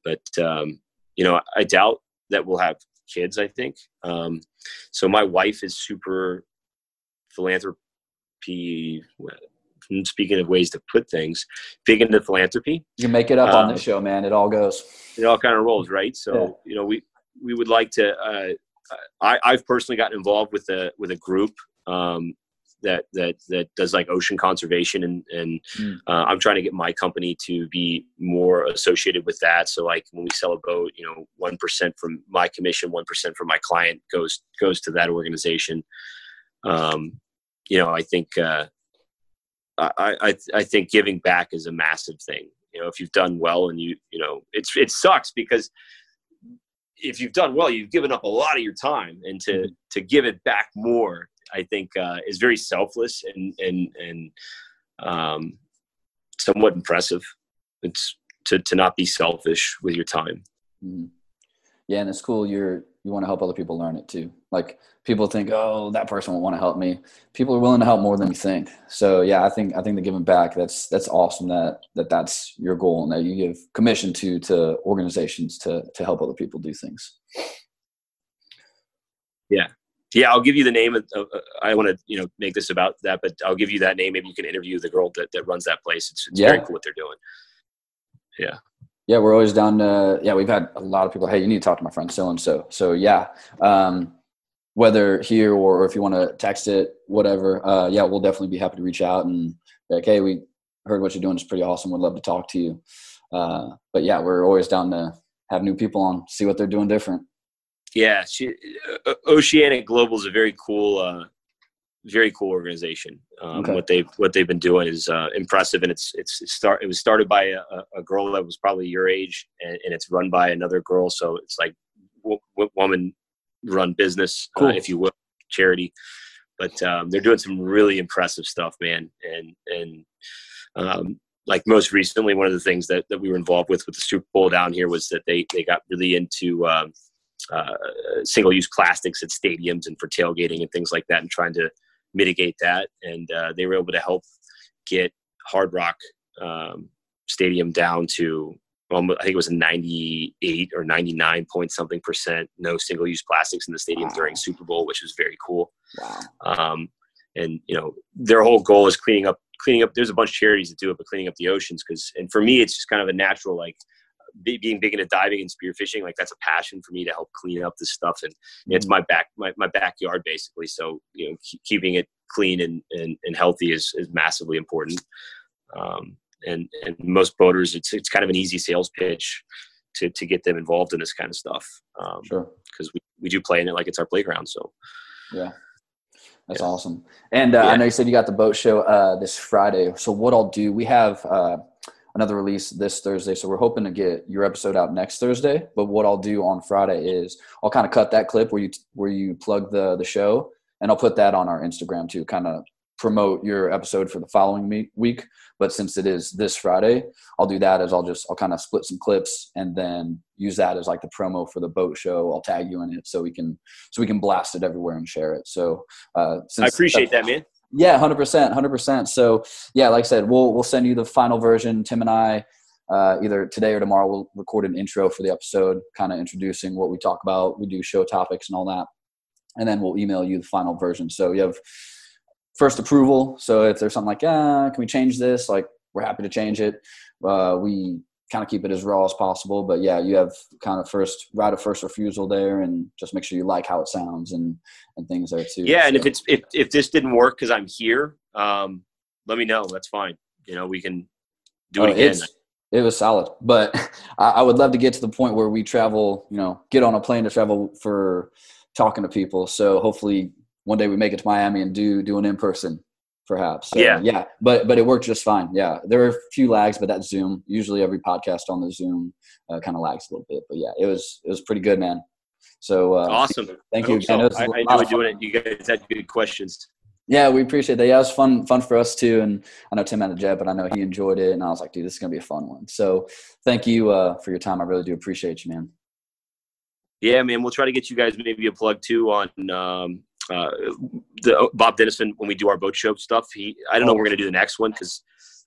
but um, you know, I doubt that we'll have kids. I think um, so. My wife is super philanthropy. Speaking of ways to put things, big into philanthropy. You make it up on the um, show, man. It all goes. It all kind of rolls, right? So yeah. you know, we we would like to uh, I, I've personally gotten involved with a with a group um, that that that does like ocean conservation and and mm. uh, I'm trying to get my company to be more associated with that. So like when we sell a boat, you know, one percent from my commission, one percent from my client goes goes to that organization. Um, you know, I think uh, I, I I think giving back is a massive thing. You know, if you've done well and you you know, it's it sucks because if you've done well, you've given up a lot of your time, and to mm-hmm. to give it back more, I think, uh, is very selfless and and and um, somewhat impressive. It's to to not be selfish with your time. Mm-hmm. Yeah, and it's cool. You're you want to help other people learn it too. Like people think, oh, that person won't want to help me. People are willing to help more than you think. So yeah, I think I think the giving back that's that's awesome that that that's your goal and that you give commission to to organizations to to help other people do things. Yeah, yeah. I'll give you the name. Of, uh, I want to you know make this about that, but I'll give you that name. Maybe you can interview the girl that that runs that place. It's, it's yeah. very cool what they're doing. Yeah yeah, we're always down to, yeah, we've had a lot of people, hey, you need to talk to my friend so and so. So, yeah, um, whether here or, if you want to text it, whatever, uh, yeah, we'll definitely be happy to reach out and like, hey, we heard what you're doing. It's pretty awesome. We'd love to talk to you. Uh, but yeah, we're always down to have new people on, see what they're doing different. Yeah, she, Oceanic Global is a very cool, uh, very cool organization. Um, Okay. What they what they've been doing is uh, impressive, and it's it's it start. It was started by a, a girl that was probably your age, and, and it's run by another girl. So it's like w- w- woman run business, Cool. uh, if you will, charity. But um, they're doing some really impressive stuff, man. And and um, like most recently, one of the things that, that we were involved with with the Super Bowl down here was that they they got really into um, uh, single use plastics at stadiums and for tailgating and things like that, and trying to mitigate that. And uh, they were able to help get Hard Rock um, Stadium down to um, I think it was a 98 or 99 point something percent no single use plastics in the stadium Wow. during Super Bowl, which was very cool. Wow. Um, and you know their whole goal is cleaning up cleaning up there's a bunch of charities that do it but cleaning up the oceans because and for me it's just kind of a natural like being big into diving and spearfishing like that's a passion for me to help clean up this stuff and it's my back my, my backyard basically so you know keep, keeping it clean and, and, and healthy is, is massively important um, and and most boaters it's it's kind of an easy sales pitch to to get them involved in this kind of stuff um, Sure. because we, we do play in it like it's our playground so Yeah. That's Yeah. awesome. And uh, I know you said you got the boat show uh, this Friday. So what I'll do, we have uh, another release this Thursday. So we're hoping to get your episode out next Thursday. But what I'll do on Friday is I'll kind of cut that clip where you where you plug the the show, and I'll put that on our Instagram to kind of promote your episode for the following week. But since it is this Friday, I'll do that as I'll just I'll kind of split some clips and then use that as like the promo for the boat show. I'll tag you in it so we can so we can blast it everywhere and share it. So uh, since I appreciate that man yeah, hundred percent, hundred percent. So yeah, like I said, we'll we'll send you the final version. Tim and I, uh, either today or tomorrow, we'll record an intro for the episode, kind of introducing what we talk about. We do show topics and all that, and then we'll email you the final version. So you have first approval. So if there's something like, ah, can we change this? Like we're happy to change it. Uh, we kind of keep it as raw as possible. But yeah, you have kind of first right of first refusal there, and just make sure you like how it sounds and and things there too. Yeah, and if it's if if this didn't work because I'm here, um, let me know. That's fine. You know, we can do it Oh, again. It was solid, but I, I would love to get to the point where we travel. You know, get on a plane to travel for talking to people. So hopefully one day we make it to Miami and do do an in person, perhaps. So, Yeah. yeah. But but it worked just fine. Yeah, there were a few lags, but that Zoom. Usually every podcast on the Zoom uh, kind of lags a little bit. But yeah, it was it was pretty good, man. So uh, awesome. thank you so. I, I enjoyed doing it. You guys had good questions. Yeah, we appreciate that. Yeah, it was fun, fun for us too. And I know Tim had a jet, but I know he enjoyed it. And I was like, dude, this is gonna be a fun one. So thank you uh, for your time. I really do appreciate you, man. Yeah, man. We'll try to get you guys maybe a plug too on um, uh, the Bob Denison when we do our boat show stuff. He, I don't know. We're gonna do the next one because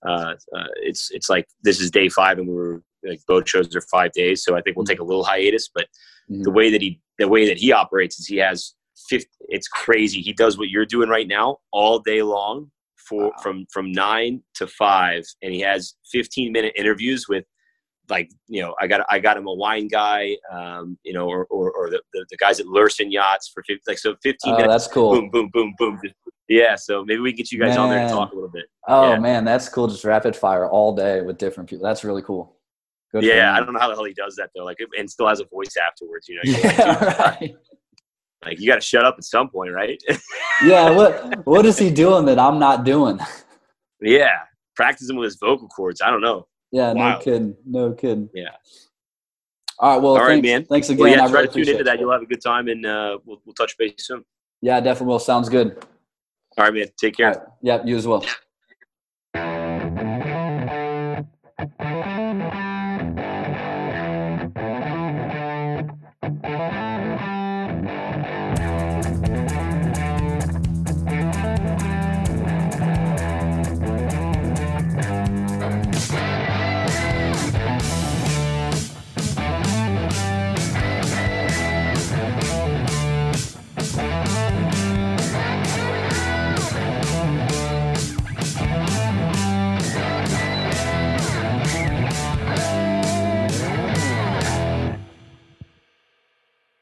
uh, uh, it's it's like this is day five and we're like boat shows are five days, so I think we'll take a little hiatus. But Mhm. the way that he the way that he operates is he has 50, it's crazy he does what you're doing right now all day long for Wow. from from nine to five and he has 15 minute interviews with like you know i got i got him a wine guy um you know or or, or the, the, the guys at Lurssen yachts for 50, like so 15 Oh, minutes that's cool. boom boom boom boom yeah so maybe we can get you guys on there Man. to talk a little bit Oh Yeah. man, that's cool. Just rapid fire all day with different people. That's really cool. Good yeah i don't know how the hell he does that though like and still has a voice afterwards you know You're like, Yeah, right. like you got to shut up at some point right yeah. What what is he doing that I'm not doing? Yeah, practicing with his vocal cords. I don't know. Yeah, no kidding. No kidding. Yeah. All right. Well, All right, thanks, man. Thanks again. Well, yeah, I try really to tune into that. it. You'll have a good time, and uh, we'll we'll touch base soon. Yeah, definitely will. Sounds good. All right, man. Take care. Right. Yep. You as well.